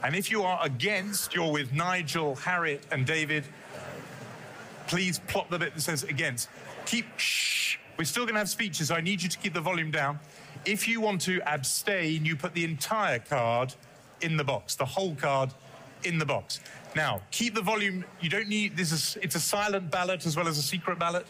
And if you are against, you're with Nigel, Harriet, and David. Please plot the bit that says against. Keep shh. We're still going to have speeches, so I need you to keep the volume down. If you want to abstain, you put the entire card in the box, the whole card in the box. Now, keep the volume. You don't need this is it's a silent ballot as well as a secret ballot.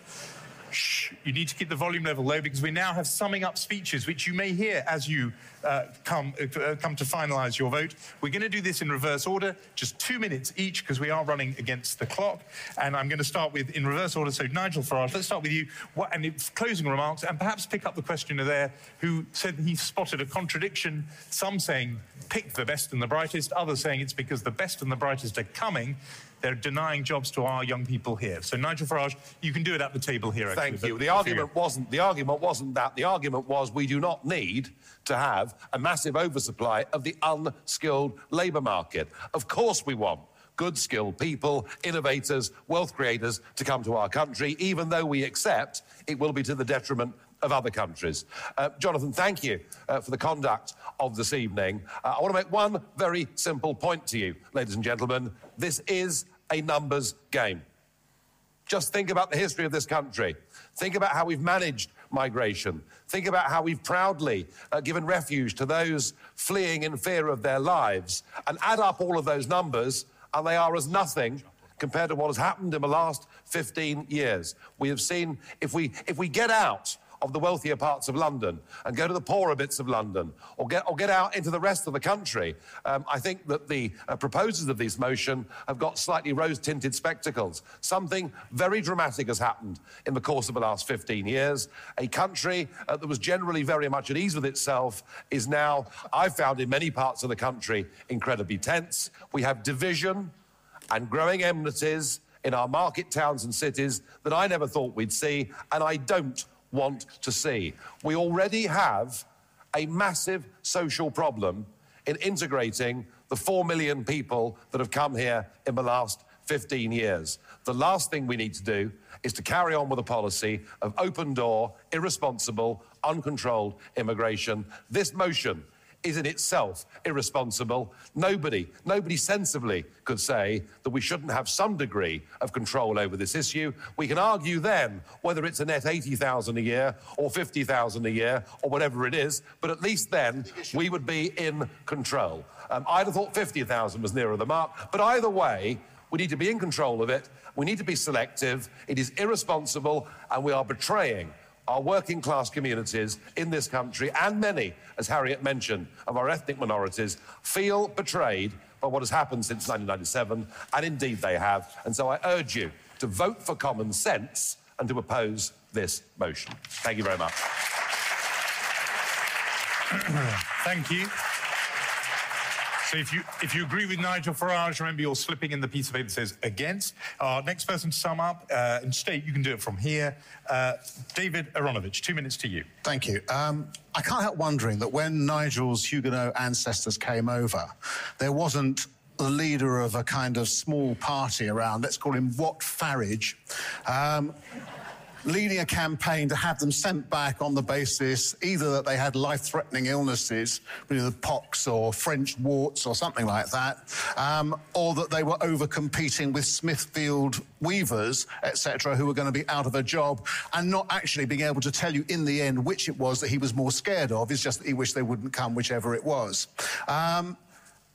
Shh, you need to keep the volume level low because we now have summing up speeches, which you may hear as you uh, come uh, come to finalise your vote. We're going to do this in reverse order, just two minutes each because we are running against the clock. And I'm going to start with in reverse order. So Nigel Farage, let's start with you. What and closing remarks, and perhaps pick up the questioner there who said he spotted a contradiction. Some saying pick the best and the brightest, others saying it's because the best and the brightest are coming. They're denying jobs to our young people here. So Nigel Farage, you can do it at the table here. Actually, Thank you. The argument wasn't the argument wasn't that. The argument was we do not need to have a massive oversupply of the unskilled labour market. Of course we want good skilled people, innovators, wealth creators to come to our country, even though we accept it will be to the detriment of other countries. Uh, Jonathan, thank you uh, for the conduct of this evening. Uh, I want to make one very simple point to you, ladies and gentlemen. This is a numbers game. Just think about the history of this country. Think about how we've managed migration. Think about how we've proudly uh, given refuge to those fleeing in fear of their lives. And add up all of those numbers, and they are as nothing compared to what has happened in the last 15 years. We have seen if we, if we get out of the wealthier parts of London and go to the poorer bits of London or get, or get out into the rest of the country, um, I think that the uh, proposers of this motion have got slightly rose tinted spectacles. Something very dramatic has happened in the course of the last 15 years. A country uh, that was generally very much at ease with itself is now, I've found in many parts of the country, incredibly tense. We have division and growing enmities in our market towns and cities that I never thought we'd see, and I don't want to see. We already have a massive social problem in integrating the 4 million people that have come here in the last 15 years. The last thing we need to do is to carry on with a policy of open door, irresponsible, uncontrolled immigration. This motion is in itself irresponsible. Nobody, nobody sensibly could say that we shouldn't have some degree of control over this issue. We can argue then whether it's a net 80,000 a year or 50,000 a year or whatever it is, but at least then we would be in control. Um, I'd have thought 50,000 was nearer the mark, but either way, we need to be in control of it. We need to be selective. It is irresponsible, and we are betraying our working class communities in this country, and many, as Harriet mentioned, of our ethnic minorities, feel betrayed by what has happened since 1997, and indeed they have. And so I urge you to vote for common sense and to oppose this motion. Thank you very much. Thank you. So if you if you agree with Nigel Farage, remember you're slipping in the piece of paper that says against. Our next person to sum up uh, and state, you can do it from here. Uh, David Aaronovitch, two minutes to you. Thank you. Um, I can't help wondering that when Nigel's Huguenot ancestors came over, there wasn't the leader of a kind of small party around, let's call him Wat Farage, um, leading a campaign to have them sent back on the basis either that they had life threatening illnesses, you know, the pox or French warts or something like that, um, or that they were over competing with Smithfield weavers, etc., who were going to be out of a job and not actually being able to tell you in the end which it was that he was more scared of. It's just that he wished they wouldn't come, whichever it was. Um,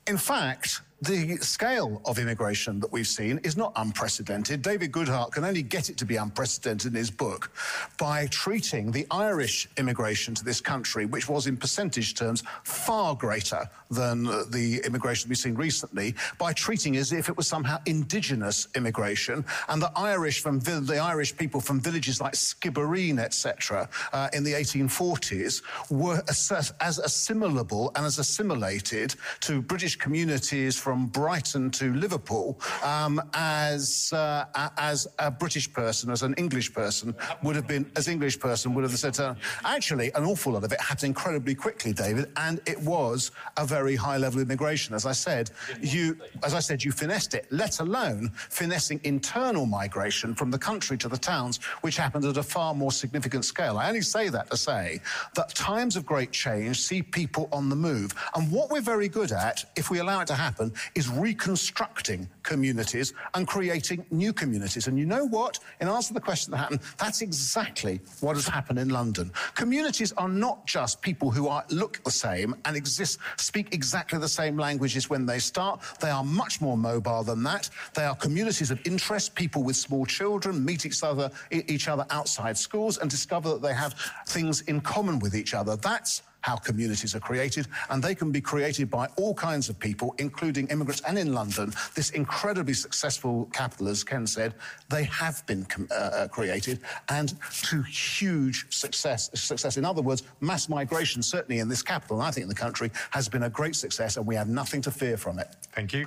in fact, the scale of immigration that we've seen is not unprecedented. David Goodhart can only get it to be unprecedented in his book by treating the Irish immigration to this country, which was in percentage terms far greater than the immigration we've seen recently, by treating as if it was somehow indigenous immigration, and the Irish from the Irish people from villages like Skibbereen, etc., uh, in the 1840s were as, as assimilable and as assimilated to British communities from Brighton to Liverpool um, as uh, as a British person, as an English person would have been, as English person would have said. Uh, actually, an awful lot of it happened incredibly quickly, David, and it was a very high level of immigration. As I said, you, as I said, you finessed it. Let alone finessing internal migration from the country to the towns, which happened at a far more significant scale. I only say that to say that times of great change see people on the move, and what we're very good at, if we allow it to happen, is reconstructing communities and creating new communities. And you know what? In answer to the question that happened, that's exactly what has happened in London. Communities are not just people who are look the same and exist, speak exactly the same languages when they start. They are much more mobile than that. They are communities of interest. People with small children meet each other, each other outside schools and discover that they have things in common with each other. That's how communities are created, and they can be created by all kinds of people, including immigrants. And in London, this incredibly successful capital, as Ken said, they have been uh, uh, created, and to huge success. Success, in other words, mass migration, certainly in this capital, and I think in the country, has been a great success, and we have nothing to fear from it. Thank you.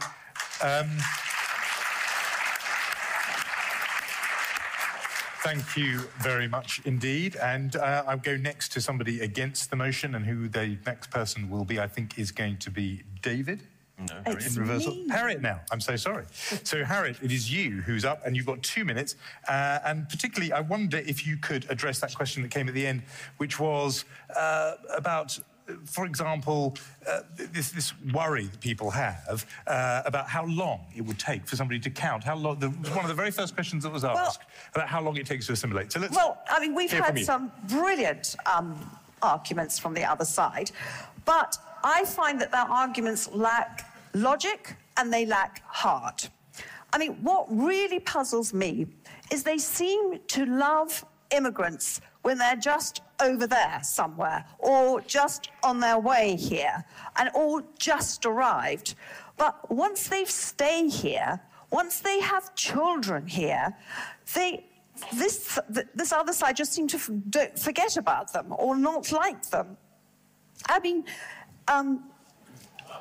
Um, Thank you very much indeed. And uh, I'll go next to somebody against the motion, and who the next person will be, I think, is going to be David. No, It's in reversal. me. Harriet now. I'm so sorry. so, Harriet, it is you who's up, and you've got two minutes. Uh, and particularly, I wonder if you could address that question that came at the end, which was uh, about. For example, uh, this, this worry that people have uh, about how long it would take for somebody to count. How long? The, one of the very first questions that was asked about how long it takes to assimilate. So let's. Well, I mean, we've had some brilliant um, arguments from the other side, but I find that their arguments lack logic and they lack heart. I mean, what really puzzles me is they seem to love immigrants when they're just over there somewhere or just on their way here and all just arrived. But once they stay here, once they have children here, they this this other side just seem to forget about them or not like them. I mean, um,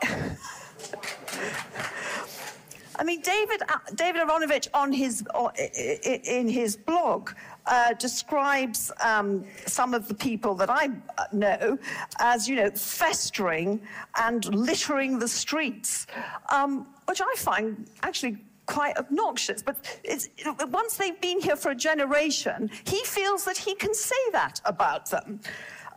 I mean, David uh, David Aaronovitch on his in his blog uh, describes um, some of the people that I uh, know as you know festering and littering the streets, um, which I find actually quite obnoxious. But once they've been here for a generation, he feels that he can say that about them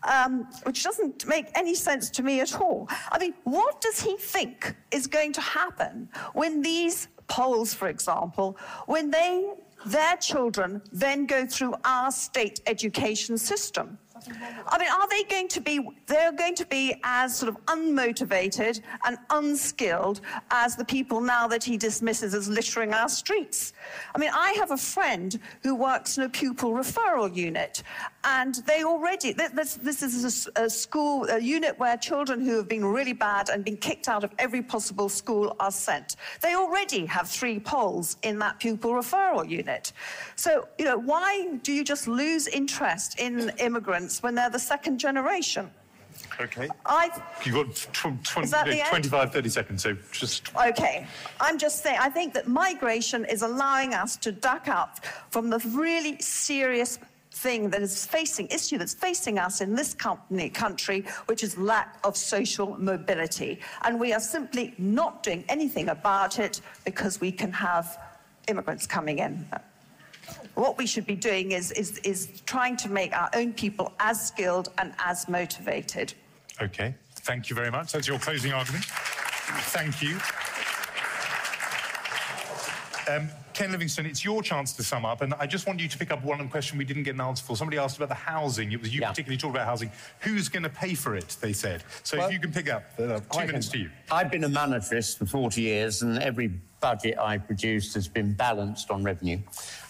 um, which doesn't make any sense to me at all. I mean, what does he think is going to happen when these Poles, for example, when they, their children then go through our state education system? I mean, are they going to be, they're going to be as sort of unmotivated and unskilled as the people now that he dismisses as littering our streets? I mean, I have a friend who works in a pupil referral unit, and they already, this, this is a school, a unit where children who have been really bad and been kicked out of every possible school are sent. They already have three Poles in that pupil referral unit. So, you know, why do you just lose interest in immigrants when they're the second generation? Okay. I You've got tw- tw- Is that the end? 25, 30 seconds, so just. Okay, I'm just saying, I think that migration is allowing us to duck up from the really serious thing that is facing, issue that's facing us in this company, country, which is lack of social mobility. And we are simply not doing anything about it because we can have immigrants coming in. What we should be doing is, is, is trying to make our own people as skilled and as motivated. Okay, thank you very much. That's your closing argument. Thank you. Um, Ken Livingstone, it's your chance to sum up, and I just want you to pick up one question we didn't get an answer for. Somebody asked about the housing. It was you particularly talked about housing. Who's going to pay for it? They said. So Well, if you can pick up, uh, two I minutes can- to you. I've been a monetarist for 40 years, and every budget I produced has been balanced on revenue.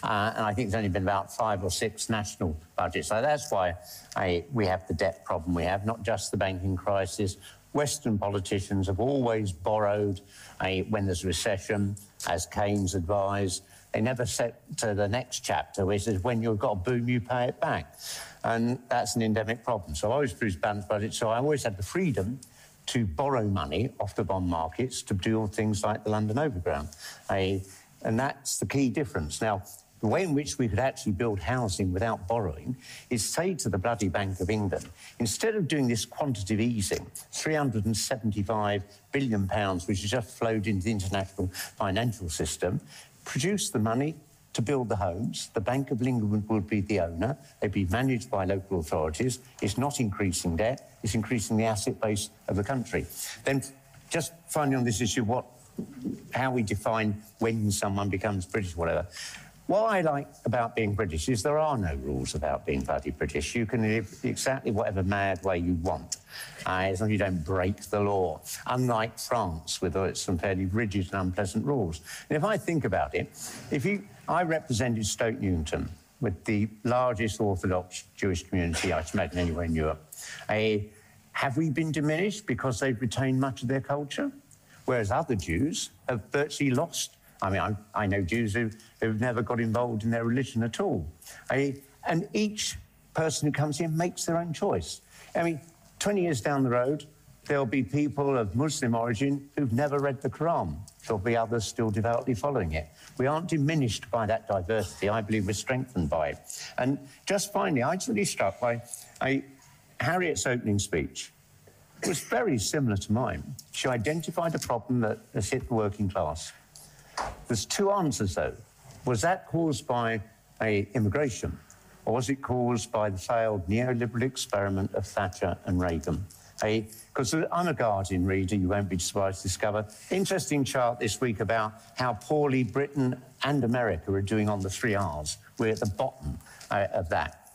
Uh, and I think there's only been about five or six national budgets. So that's why I, we have the debt problem we have, not just the banking crisis. Western politicians have always borrowed uh, when there's a recession, as Keynes advised. They never set to the next chapter, which is when you've got a boom, you pay it back. And that's an endemic problem. So I always produce balanced budgets. So I always had the freedom to borrow money off the bond markets to do things like the London Overground. Eh, and that's the key difference. Now, the way in which we could actually build housing without borrowing is say to the bloody Bank of England, instead of doing this quantitative easing, 375 billion pounds, which has just flowed into the international financial system, produce the money to build the homes. The Bank of England would be the owner. They'd be managed by local authorities. It's not increasing debt, it's increasing the asset base of the country. Then, just finally on this issue, what, how we define when someone becomes British, whatever. What I like about being British is there are no rules about being bloody British. You can live exactly whatever mad way you want, uh, as long as you don't break the law. Unlike France, with some fairly rigid and unpleasant rules. And if I think about it, if you, I represented Stoke Newington with the largest Orthodox Jewish community I can imagine anywhere in Europe. Have we been diminished because they've retained much of their culture? Whereas other Jews have virtually lost I mean, I, I know Jews who, who've never got involved in their religion at all. And each person who comes here makes their own choice. I mean, 20 years down the road, there'll be people of Muslim origin who've never read the Quran. There'll be others still devoutly following it. We aren't diminished by that diversity. I believe we're strengthened by it. And just finally, I was really struck by I, Harriet's opening speech. It was very similar to mine. She identified a problem that has hit the working class. There's two answers, though. Was that caused by a immigration, or was it caused by the failed neoliberal experiment of Thatcher and Reagan? Because I'm a Guardian reader, you won't be surprised to discover. Interesting chart this week about how poorly Britain and America are doing on the three R's. We're at the bottom uh, of that.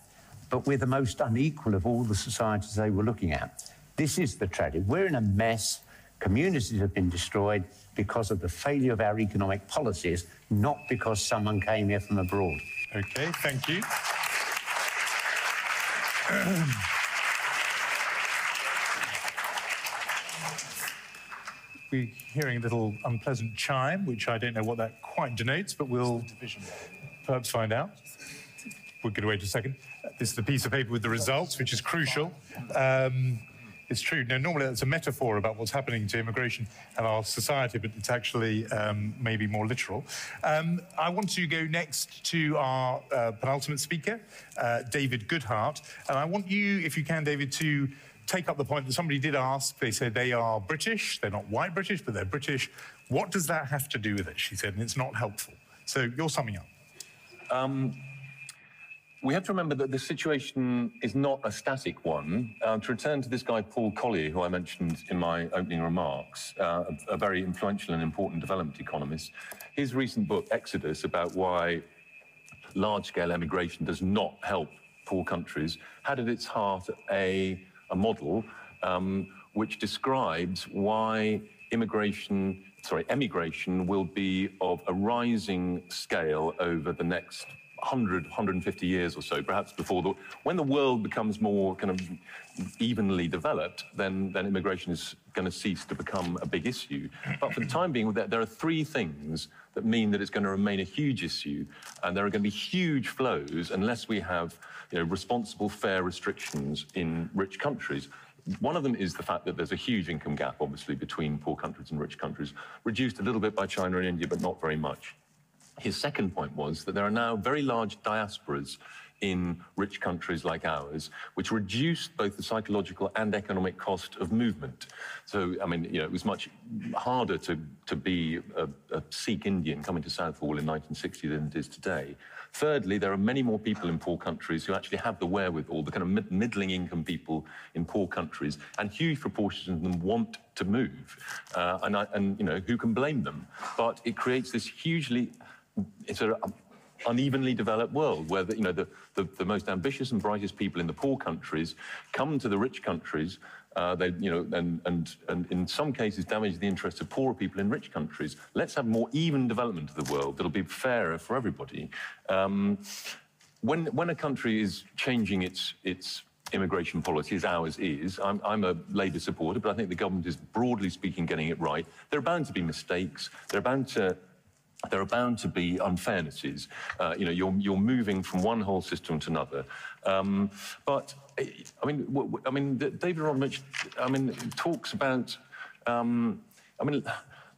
But we're the most unequal of all the societies they were looking at. This is the tragedy. We're in a mess. Communities have been destroyed because of the failure of our economic policies, not because someone came here from abroad. Okay, thank you. We're hearing a little unpleasant chime, which I don't know what that quite denotes, but we'll perhaps find out. We're going to wait a second. This is the piece of paper with the results, which is crucial. Um, it's true. Now, normally that's a metaphor about what's happening to immigration and our society, but it's actually um, maybe more literal. Um, I want to go next to our uh, penultimate speaker, uh, David Goodhart, and I want you, if you can, David, to take up the point that somebody did ask. They said they are British. They're not white British, but they're British. What does that have to do with it? She said, and it's not helpful. So you're summing up. Um, we have to remember that the situation is not a static one. Uh, to return to this guy, Paul Collier, who I mentioned in my opening remarks, uh, a, a very influential and important development economist, his recent book, Exodus, about why large scale emigration does not help poor countries, had at its heart a, a model um, which describes why immigration, sorry, emigration will be of a rising scale over the next 100, 150 years or so, perhaps before the, when the world becomes more kind of evenly developed, then, then immigration is going to cease to become a big issue. But for the time being, there, are three things that mean that it's going to remain a huge issue, and there are going to be huge flows unless we have you know, responsible, fair restrictions in rich countries. One of them is the fact that there's a huge income gap, obviously, between poor countries and rich countries, reduced a little bit by China and India, but not very much. His second point was that there are now very large diasporas in rich countries like ours, which reduced both the psychological and economic cost of movement. So, I mean, you know, it was much harder to, to be a, a Sikh Indian coming to Southall in 1960 than it is today. Thirdly, there are many more people in poor countries who actually have the wherewithal, the kind of mid- middling income people in poor countries, and huge proportions of them want to move. Uh, and, I, and, you know, who can blame them? But it creates this hugely sort an unevenly developed world where the, you know, the, the, the most ambitious and brightest people in the poor countries come to the rich countries uh, they, you know, and, and, and in some cases damage the interests of poorer people in rich countries. Let's have more even development of the world that'll be fairer for everybody. Um, when, when a country is changing its, its immigration policy, as ours is, I'm, I'm a Labour supporter, but I think the government is broadly speaking getting it right. There are bound to be mistakes. There are bound to there are bound to be unfairnesses. Uh, you know, you're, you're moving from one whole system to another. Um, but I mean, w- w- I mean, David Rodmich, I mean, talks about. Um, I mean,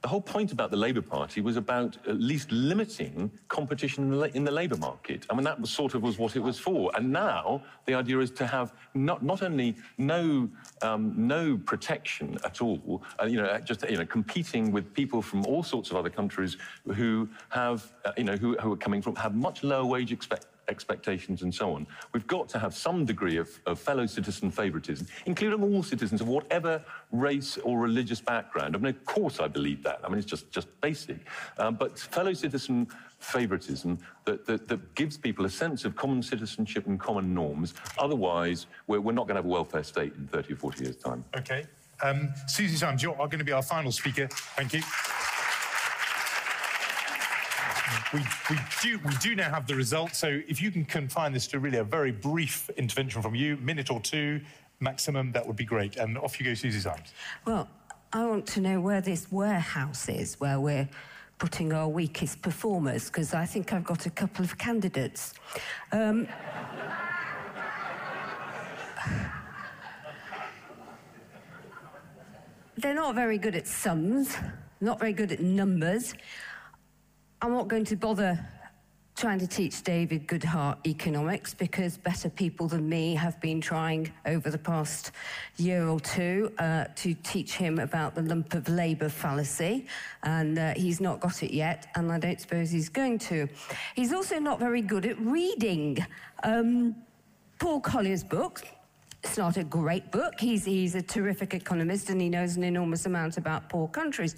the whole point about the Labour Party was about at least limiting competition in the, labour market. I mean, that was sort of was what it was for. And now the idea is to have not, not only no, um, no protection at all, uh, you know, just you know, competing with people from all sorts of other countries who have, uh, you know, who, who are coming from, have much lower wage expect expectations and so on. We've got to have some degree of, of fellow citizen favoritism, including all citizens of whatever race or religious background. I mean, of course I believe that. I mean, it's just, just basic. Um, but fellow citizen favoritism that, that, that, gives people a sense of common citizenship and common norms. Otherwise, we're, we're not going to have a welfare state in 30 or 40 years' time. Okay. Um, Susie Symes, you are going to be our final speaker. Thank you. We, we, do, we do now have the results, so if you can confine this to really a very brief intervention from you, minute or two maximum, that would be great. And off you go, Susie. Well, I want to know where this warehouse is, where we're putting our weakest performers, because I think I've got a couple of candidates. Um, they're not very good at sums, not very good at numbers. I'm not going to bother trying to teach David Goodhart economics because better people than me have been trying over the past year or two uh, to teach him about the lump of labour fallacy, and uh, he's not got it yet, and I don't suppose he's going to. He's also not very good at reading. Um, Paul Collier's book, it's not a great book. He's, he's a terrific economist and he knows an enormous amount about poor countries.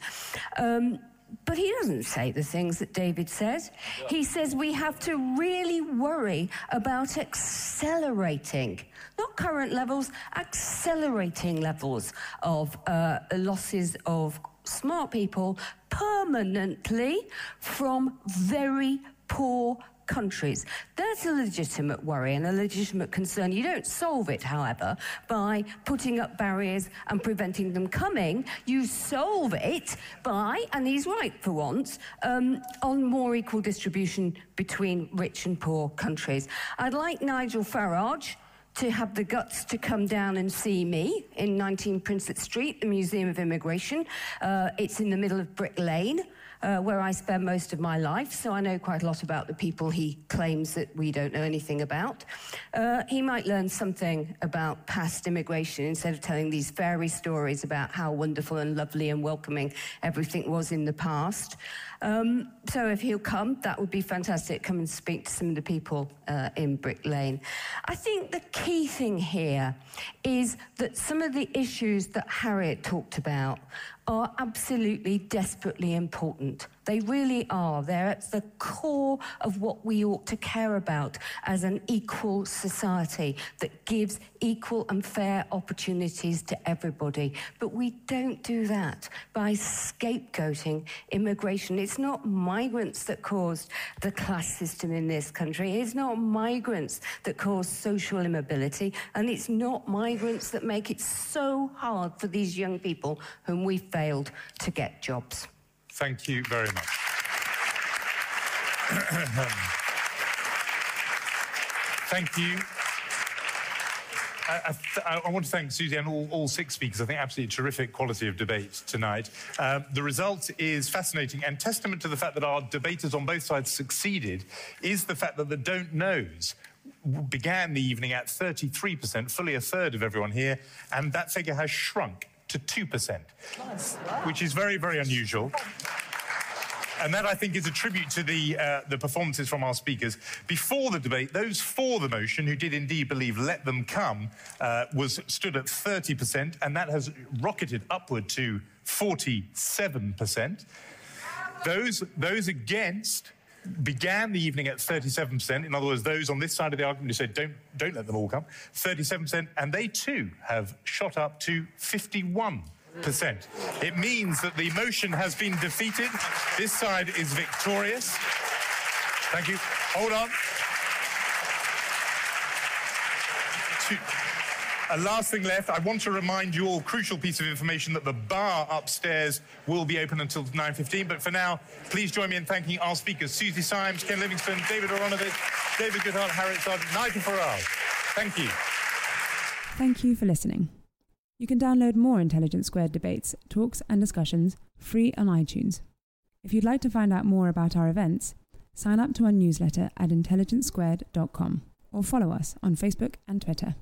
Um, but he doesn't say the things that David says. He says we have to really worry about accelerating, not current levels, accelerating levels of uh, losses of smart people permanently from very poor countries. That's a legitimate worry and a legitimate concern. You don't solve it, however, by putting up barriers and preventing them coming. You solve it by, and he's right for once, um, on more equal distribution between rich and poor countries. I'd like Nigel Farage to have the guts to come down and see me in 19 Princelet Street, the Museum of Immigration. Uh, it's in the middle of Brick Lane uh, where I spend most of my life, so I know quite a lot about the people he claims that we don't know anything about. Uh, he might learn something about past immigration instead of telling these fairy stories about how wonderful and lovely and welcoming everything was in the past. Um, so if he'll come, that would be fantastic. Come and speak to some of the people uh, in Brick Lane. I think the key thing here is that some of the issues that Harriet talked about are absolutely desperately important. They really are. They're at the core of what we ought to care about as an equal society that gives equal and fair opportunities to everybody. But we don't do that by scapegoating immigration. It's not migrants that caused the class system in this country. It's not migrants that cause social immobility. And it's not migrants that make it so hard for these young people whom we failed to get jobs. Thank you very much. Thank you. I, I, I, want to thank Susie and all, all, six speakers. I think absolutely terrific quality of debate tonight. Um, the result is fascinating and testament to the fact that our debaters on both sides succeeded is the fact that the don't knows began the evening at 33%, fully a third of everyone here, and that figure has shrunk to 2%, which is very, very unusual. And that, I think, is a tribute to the, uh, the performances from our speakers. Before the debate, those for the motion who did indeed believe let them come uh, was stood at 30%, and that has rocketed upward to 47%. Those, those against began the evening at 37%. In other words, those on this side of the argument who said don't, don't let them all come, 37%, and they too have shot up to 51%. It means that the motion has been defeated. This side is victorious. Thank you. Hold on. A last thing left, I want to remind you all, crucial piece of information, that the bar upstairs will be open until 9.15. But for now, please join me in thanking our speakers, Susie Symes, Ken Livingstone, David Aaronovitch, David Goodhart, Harriet Sergeant, Nigel Farage. Thank you. Thank you for listening. You can download more Intelligence Squared debates, talks, and discussions free on iTunes. If you'd like to find out more about our events, sign up to our newsletter at intelligencesquared.com or follow us on Facebook and Twitter.